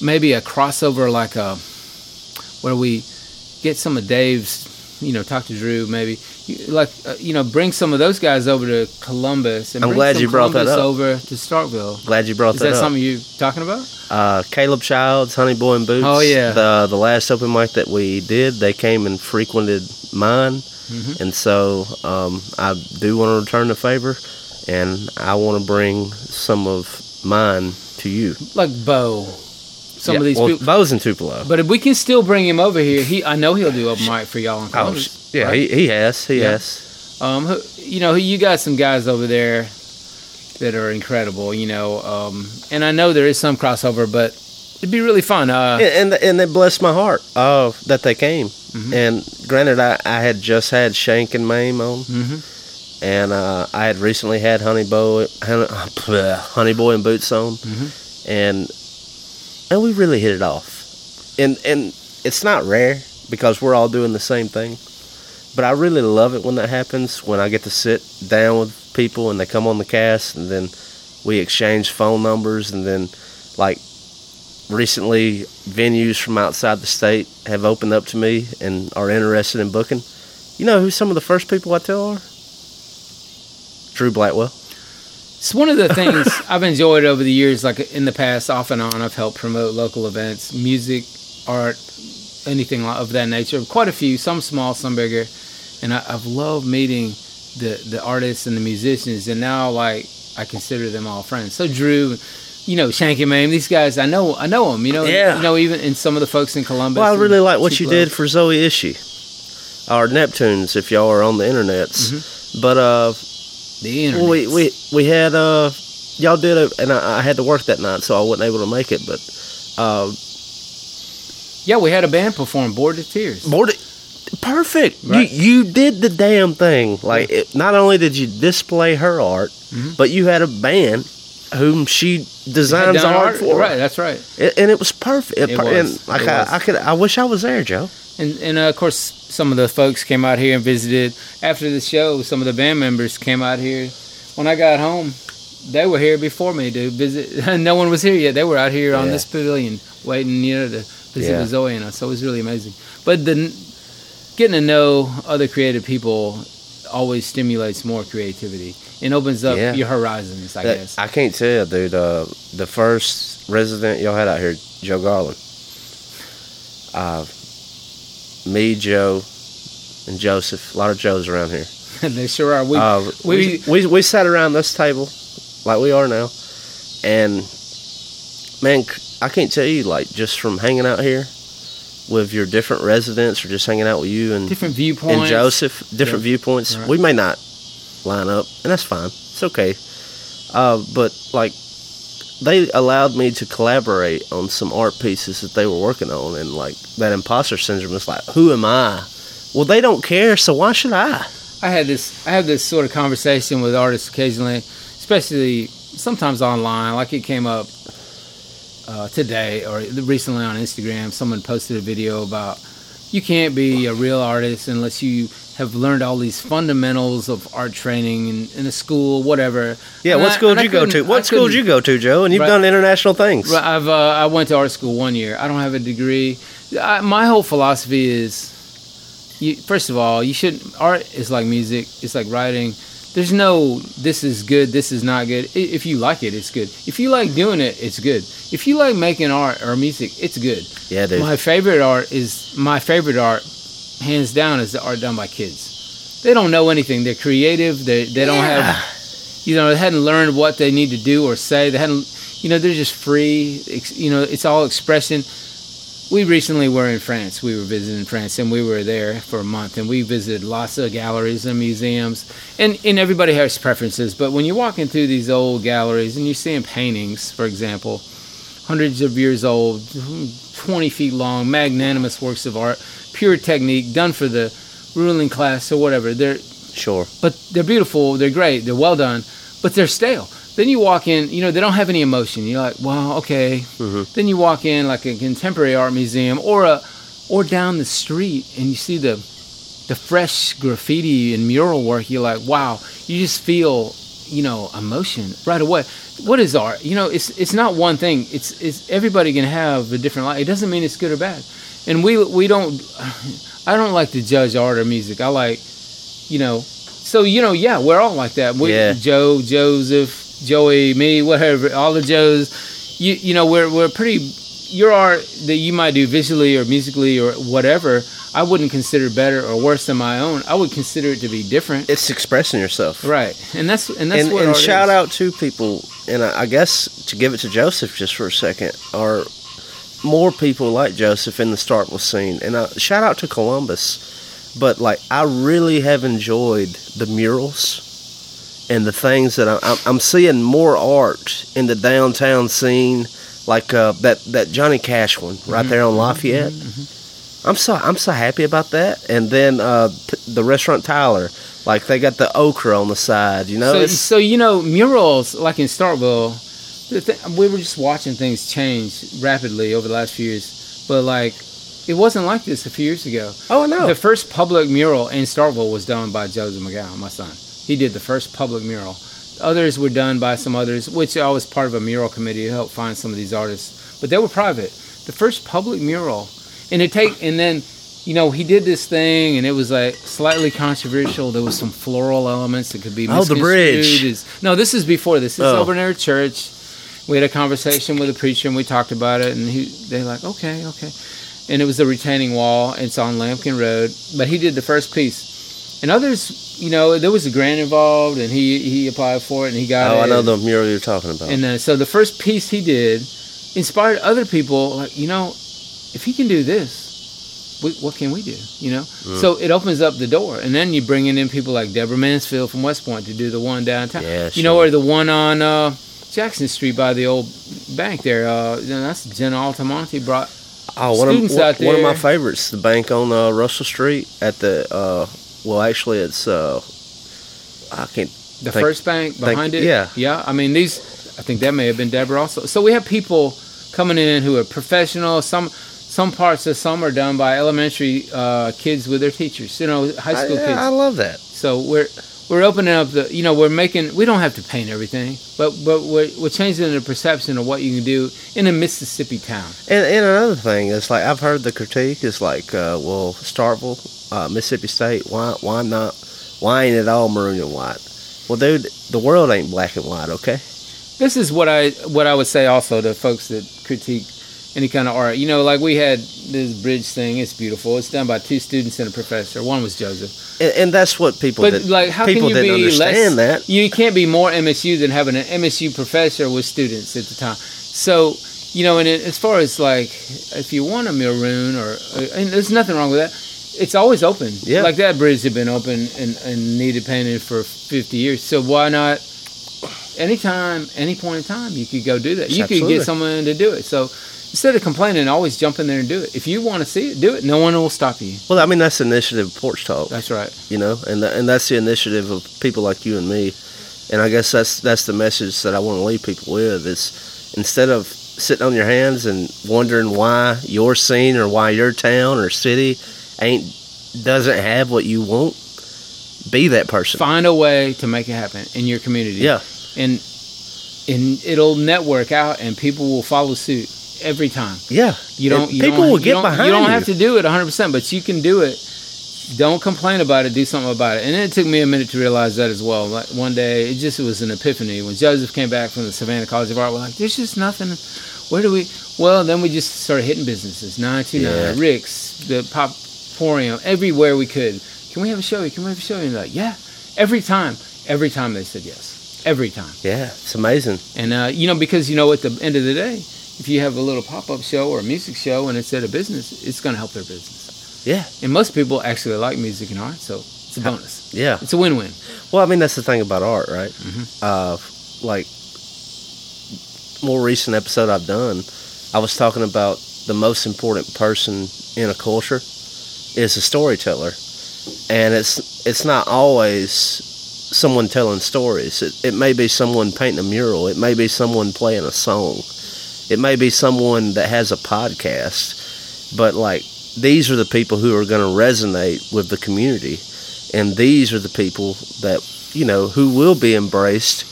maybe a crossover like a where we get some of Dave's, you know, talk to Drew maybe, you- like uh, you know, bring some of those guys over to Columbus and I'm glad you brought that up. over to Starkville. Glad you brought that up. Is that, that up. something you talking about? uh, Caleb Childs, Honey Boy and Boots. Oh, yeah. The the last open mic that we did, they came and frequented mine, Mhm. and so um, I do want to return the favor, and I want to bring some of mine to you. Like Bo, some Yeah, of these well, people. Bo's in Tupelo. But if we can still bring him over here, he I know he'll do open mic for y'all in Oh, Columbus. sh- yeah, right? he, he has. He Yeah. has. Um, who, you know, you got some guys over there that are incredible. You know, um, and I know there is some crossover, but it'd be really fun. Uh, and and, and it blessed my heart uh, that they came. Mhm. And granted, I, I had just had Shank and Mame on, mhm. and uh, I had recently had Honey Boy, Honey, (laughs) Honey Boy and Boots on, Mhm. and and we really hit it off. And and it's not rare because we're all doing the same thing, but I really love it when that happens. When I get to sit down with people and they come on the cast, and then we exchange phone numbers, and then like recently venues from outside the state have opened up to me and are interested in booking. You know who some of the first people I tell are? Drew Blackwell. It's one of the things (laughs) I've enjoyed over the years. Like in the past, off and on, I've helped promote local events, music, art, anything of that nature. Quite a few, some small, some bigger. And I, I've loved meeting the the artists and the musicians. And now, like, I consider them all friends. So Drew, you know, Shanky Mame, these guys, I know, I know them. You know, Yeah. You know, even in some of the folks in Columbus. Well, I really like what you Tupelo. did for Zoe Ishii, our Neptunes, if y'all are on the internets. But uh, the internet. well, we we we had uh, y'all did it, and I, I had to work that night, so I wasn't able to make it. But uh, yeah, we had a band perform, Bored to Tears. Bored perfect. Right. You you did the damn thing. Like it, not only did you display her art, Mhm. but you had a band whom she designs art for. Right, that's right. It, and it was perfect. It, It was. And like I. I could, I wish I was there, Joe. And, and uh, of course, some of the folks came out here and visited. After the show, some of the band members came out here. When I got home, they were here before me to visit. (laughs) no one was here yet. They were out here on this pavilion waiting, you know, to visit Yeah. Zoe and us. So it was really amazing. But the getting to know other creative people always stimulates more creativity and opens up Yeah. your horizons. I That- guess. I can't tell you, dude. Uh, the first resident y'all had out here, Joe Garland. Uh, me, Joe, and Joseph. A lot of Joes around here. And (laughs) they sure are. We, uh, we- we, we we sat around this table like we are now, and man, I can't tell you like just from hanging out here with your different residents or just hanging out with you and different viewpoints. and Joseph, different Yeah. viewpoints. Right. We may not line up, and that's fine. It's okay. Uh, but like, they allowed me to collaborate on some art pieces that they were working on, and like that imposter syndrome is like, who am I? Well, they don't care, so why should I? I had this I have this sort of conversation with artists occasionally, especially sometimes online. Like it came up uh, today or recently on Instagram. Someone posted a video about you can't be a real artist unless you have learned all these fundamentals of art training in, in a school, whatever. Yeah, And what I- school did you go to? What school did you go to, Joe? And you've Right. done international things. Right, I've uh, I went to art school one year. I don't have a degree. I, my whole philosophy is, you, first of all, you shouldn't. art is like music. It's like writing. there's no this is good, this is not good. If you like it, it's good. If you like doing it, it's good. If you like making art or music, it's good. Yeah, dude. My favorite art is my favorite art, hands down, is the art done by kids. They don't know anything. They're creative. They they don't have, you know, they hadn't learned what they need to do or say. They hadn't, you know, they're just free. You know, it's all expression. We recently were in France. We were visiting France, and we were there for a month, and we visited lots of galleries and museums. And and everybody has preferences, but when you're walking through these old galleries and you're seeing paintings, for example, hundreds of years old, 20 feet long, magnanimous works of art, pure technique, done for the ruling class or whatever. They're Sure. but they're beautiful, they're great, they're well done, but they're stale. Then you walk in, you know, they don't have any emotion. You're like, well, okay. Mm-hmm. Then you walk in like a contemporary art museum or a or down the street and you see the the fresh graffiti and mural work. You're like, wow. You just feel, you know, emotion right away. What is art? You know, it's it's not one thing. It's it's everybody can have a different life. It doesn't mean it's good or bad. And we we don't. (sighs) I don't like to judge art or music. I like you know. So you know, yeah, we're all like that. We, Yeah. Joe, Joseph, Joey, me, whatever, all the Joes. You you know, we're we're pretty. Your art that you might do visually or musically or whatever, I wouldn't consider better or worse than my own. I would consider it to be different. It's expressing yourself. Right, and that's and that's and, what and shout is. out to people, and I, I guess to give it to Joseph just for a second, are more people like Joseph in the Starkville scene, and uh, shout out to Columbus. But like, I really have enjoyed the murals and the things that I'm, I'm seeing more art in the downtown scene, like uh, that that Johnny Cash one Mm-hmm. right there on Lafayette. I'm so I'm so happy about that. And then uh, the restaurant Tyler, like they got the okra on the side. You know, so, so you know murals like in Starkville, the th- we were just watching things change rapidly over the last few years. But like, it wasn't like this a few years ago. oh no, The first public mural in Starkville was done by Joseph McGowan, my son. He did the first public mural. Others were done by some others, which I was part of a mural committee to help find some of these artists, but they were private. The first public mural, and it take and then, you know, he did this thing, and it was like slightly controversial. There was some floral elements that could be Oh, the bridge. as- no, this is before this. This is Oh. over near a church. We had a conversation with a preacher, and we talked about it, and he they're like, okay, okay and it was the retaining wall. It's on Lambkin Road, but he did the first piece, and others, you know, there was a grant involved, and he he applied for it, and he got oh, it. I know the mural you're talking about. And uh, so the first piece he did inspired other people, like you know, if he can do this, we, what can we do? You know, Mm. so it opens up the door, and then you bring in people like Deborah Mansfield from West Point to do the one downtown. Yeah, You know, sure. or the one on uh, Jackson Street by the old bank there. Uh, that's Jenna Altamonte brought oh, one of, students one, out one of my favorites, the bank on uh, Russell Street at the. Uh, well, actually, it's. Uh, I can't. The think- first bank think- behind it. yeah. yeah. I mean, these. I think that may have been Deborah also. So we have people coming in who are professional. Some some parts of some are done by elementary uh, kids with their teachers. You know, high I, school kids. I love that. so we're we're opening up the. You know, we're making. We don't have to paint everything, but but we're we're changing the perception of what you can do in a Mississippi town. And, and another thing is like I've heard the critique is like, uh, well, Starkville, uh, Mississippi State, why why not? Why ain't it all maroon and white? Well, dude, the world ain't black and white, okay? this is what I what I would say also to folks that critique any kind of art. You know, like we had this bridge thing. It's beautiful. It's done by two students and a professor. One was Joseph. And, and that's what people. But did, like, how people can you be understand less? that. You can't be more MSU than having an MSU professor with students at the time. So you know, and it, as far as like, if you want a maroon or, and there's nothing wrong with that. It's always open. Yeah. Like that bridge had been open and, and needed painted for 50 years. So why not? Anytime, any point in time, you could go do that. You could get someone to do it. So instead of complaining, always jump in there and do it. If you want to see it, do it. No one will stop you. Well, I mean, that's the initiative of Porch Talk, That's right. you know, and and that's the initiative of people like you and me. And I guess that's that's the message that I want to leave people with is instead of sitting on your hands and wondering why your scene or why your town or city ain't doesn't have what you want, be that person. Find a way to make it happen in your community. Yeah. and and it'll network out, and people will follow suit every time. Yeah, You don't. You people don't, will get don't- behind You don't you. have to do it 100, percent but you can do it don't complain about it. Do something about it. And it took me a minute to realize that as well. Like one day, it just was an epiphany when Joseph came back from the Savannah College of Art. We're like, there's just nothing. Where do we? Well, then we just started hitting businesses. Nine two Yeah. Rick's, the Poporium, everywhere we could. Can we have a show? Can we have a show? here?" And they're like, yeah. Every time, every time they said yes. Every time. Yeah, it's amazing. And uh, you know, because you know, at the end of the day, if you have a little pop-up show or a music show and it's at a business, it's going to help their business. Yeah, And most people actually like music and art, so it's a bonus. yeah. It's a win-win. Well, I mean, that's the thing about art, right? Mm-hmm. Uh, like, more recent episode I've done, I was talking about the most important person in a culture is a storyteller, and it's it's not always someone telling stories. It, it may be someone painting a mural. It may be someone playing a song. It may be someone that has a podcast. But like, these are the people who are going to resonate with the community and these are the people that you know who will be embraced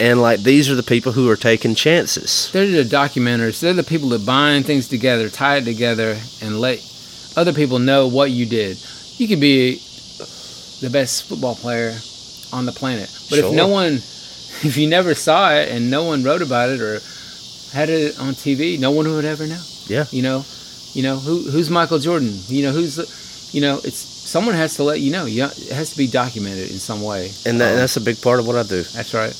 and like these are the people who are taking chances They're the documenters. They're the people that bind things together, tie it together, and let other people know what you did. You could be the best football player on the planet, but if no one, (laughs) if you never saw it and no one wrote about it or had it on TV, no one would ever know. yeah You know, you know who who's Michael Jordan. You know who's, the, you know, it's someone has to let you know. You, it has to be documented in some way. and that, Um, that's a big part of what i do that's right.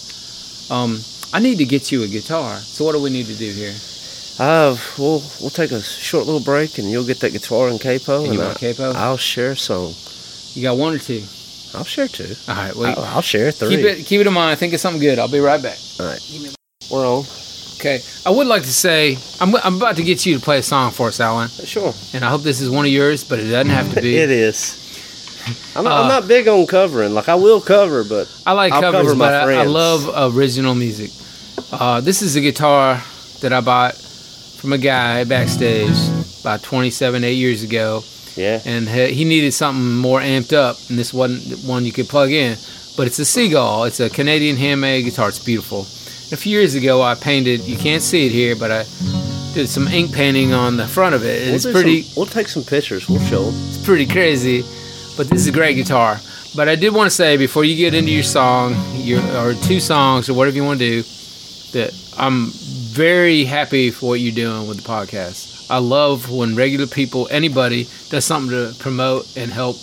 Um, I need to get you a guitar. So what do we need to do here? Uh we'll we'll take a short little break and you'll get that guitar and capo And you I- want capo? i'll share a song You got one or two? i'll share two All right. Well, I'll, I'll share three keep it keep it in mind. Think of something good. I'll be right back. all right we're on Okay. I would like to say I'm I'm about to get you to play a song for us, Alan, sure and I hope this is one of yours, but it doesn't have to be. (laughs) it is I'm not, Uh, I'm not big on covering. Like I will cover, but I like I'll covers, cover my but I, I love original music. Uh, this is a guitar that I bought from a guy backstage about 27, 8 years ago. yeah, and he he needed something more amped up, and this wasn't one you could plug in. But it's a Seagull. It's a Canadian handmade guitar. It's beautiful. A few years ago, I painted. You can't see it here, but I did some ink painting on the front of it. We'll It's pretty. some- we'll take some pictures. We'll show. It's pretty crazy. But this is a great guitar. But I did want to say before you get into your song, your or two songs or whatever you want to do, that I'm very happy for what you're doing with the podcast. I love when regular people, anybody, does something to promote and help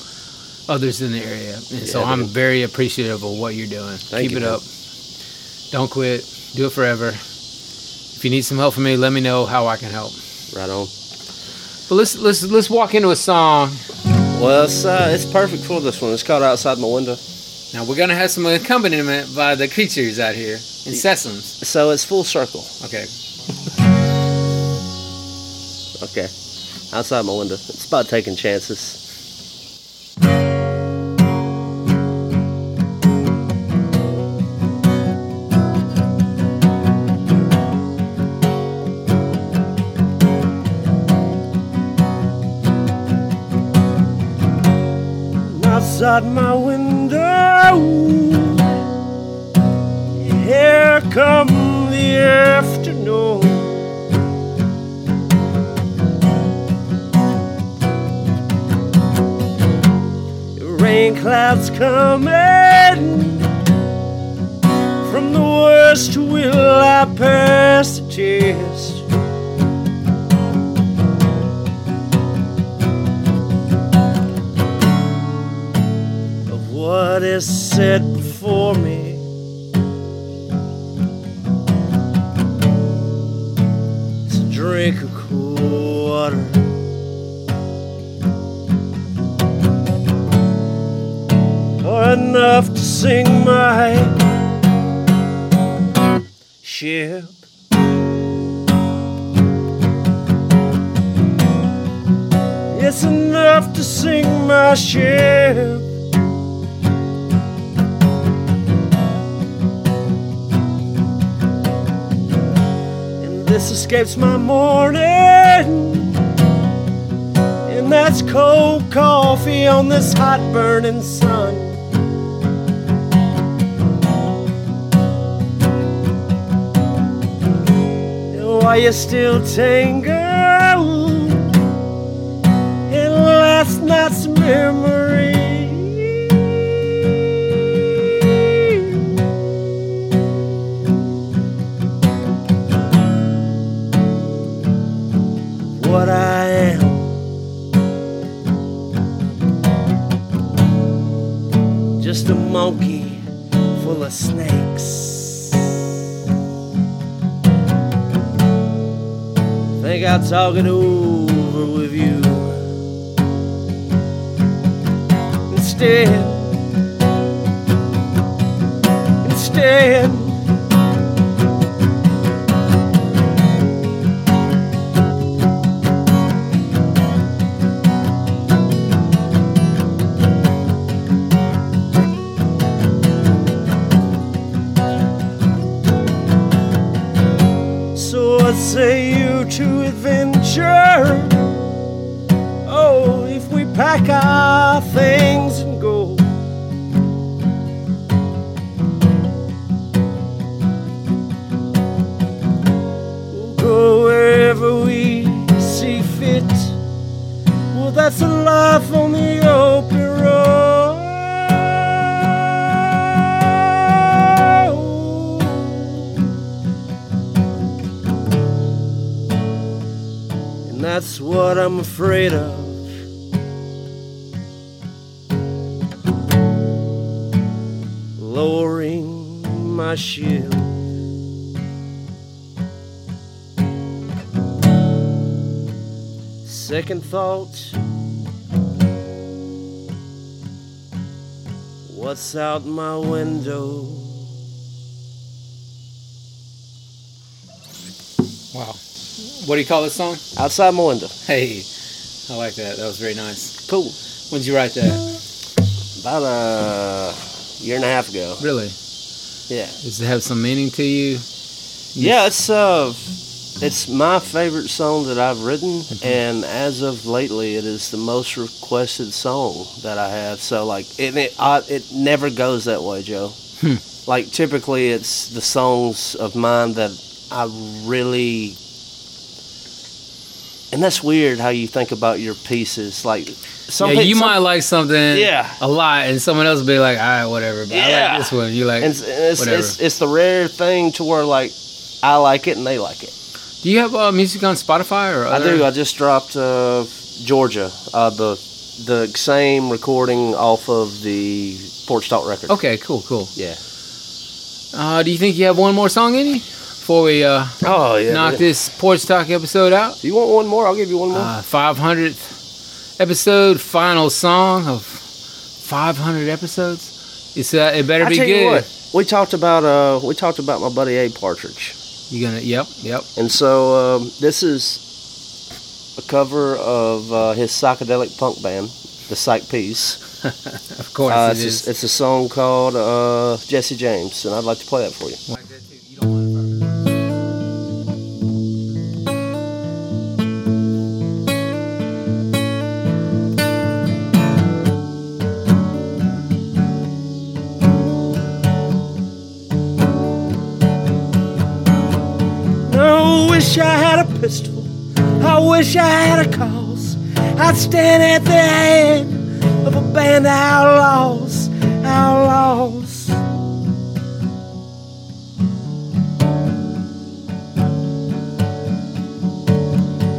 others in the area. And so I'm very appreciative of what you're doing. Thank Keep you, it man. up. Don't quit. Do it forever. If you need some help from me, let me know how I can help. Right on. But let's let's let's walk into a song. Well, it's uh, it's perfect for this one. It's called outside my window. Now we're gonna have some accompaniment by the creatures out here in Sessums. So it's full circle. Okay. Okay. Outside my window. It's about taking chances. Outside my come the afternoon. rain clouds coming from the worst will I pass the test. Of what is set before me enough to sing my ship. It's enough to sing my ship. And this escapes my morning. And that's cold coffee on this hot burning sun. Are you still tangled in last night's memory? What I am, just a monkey full of snakes. Think I'll talk it over with you. Instead, instead. Say you to adventure? Oh, if we pack our things and go. We'll go wherever we see fit. Well, that's a life on the that's what I'm afraid of. Lowering my shield. Second thought. What's out my window? Wow. What do you call this song? Outside my window. Hey, I like that. That was very nice. Cool. When did you write that? About a year and a half ago. Really? Yeah. Does it have some meaning to you? Yeah, it's uh, it's my favorite song that I've written, and as of lately, it is the most requested song that I have. So like, it it, I, it never goes that way, Joe. Hmm. Like typically, it's the songs of mine that I really. And that's weird how you think about your pieces. Like, some yeah, you some- might like something Yeah. a lot, and someone else will be like, all right, whatever. But I like this one. You like and it's, and it's, whatever. it's it's the rare thing to where like I like it and they like it. Do you have uh, music on Spotify or Other? I do. I just dropped uh, Georgia, uh, the the same recording off of the Porch Talk record. Okay, cool, cool. Yeah. Uh, do you think you have one more song in you before we uh, Oh yeah. knock yeah. this Porch Talk episode out? You want one more? I'll give you one more. Uh, 500th episode, final song of 500 episodes. It's uh, it better I be good. what, we talked about uh, we talked about my buddy Abe Partridge, You gonna? Yep, yep. and so um, this is a cover of uh, his psychedelic punk band, the Psych Piece. (laughs) Of course Uh, it it's, is. a, it's a song called uh, Jesse James, and I'd like to play that for you. 'Cause I'd stand at the head of a band of outlaws, outlaws.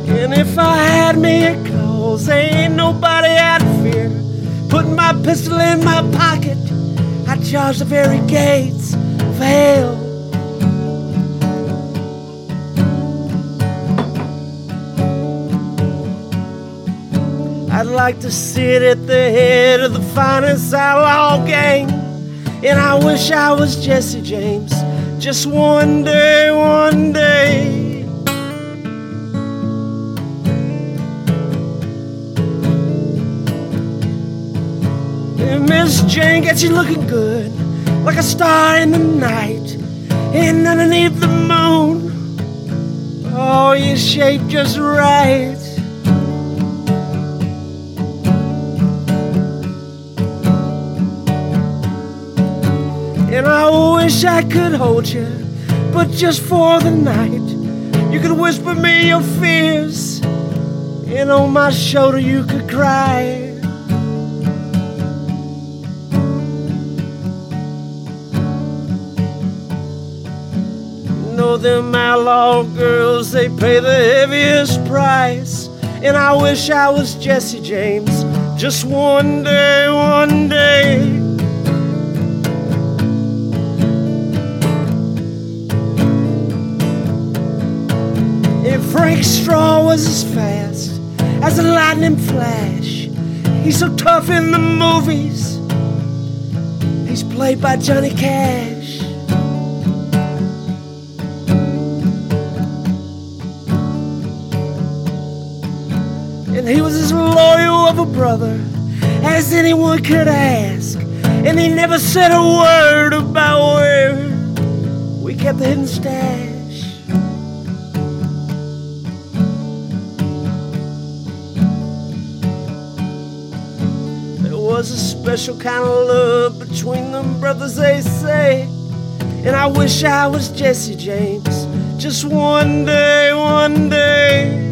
And if I had me a cause, ain't nobody I'd fear. Putting my pistol in my pocket, I'd charge the very gates of hell. Like to sit at the head of the finest outlaw gang. And I wish I was Jesse James. Just one day, one day. Miss Jane gets you looking good, like a star in the night. And underneath the moon, oh, you're shaped just right. Wish I could hold you, but just for the night. You could whisper me your fears, and on my shoulder you could cry. Know them outlaw girls, they pay the heaviest price. And I wish I was Jesse James, just one day, one day. Frank Straw was as fast as a lightning flash. He's so tough in the movies. He's played by Johnny Cash. And he was as loyal of a brother as anyone could ask. And he never said a word about where we kept the hidden stash. Special kind of love between them brothers, they say. And I wish I was Jesse James just one day, one day.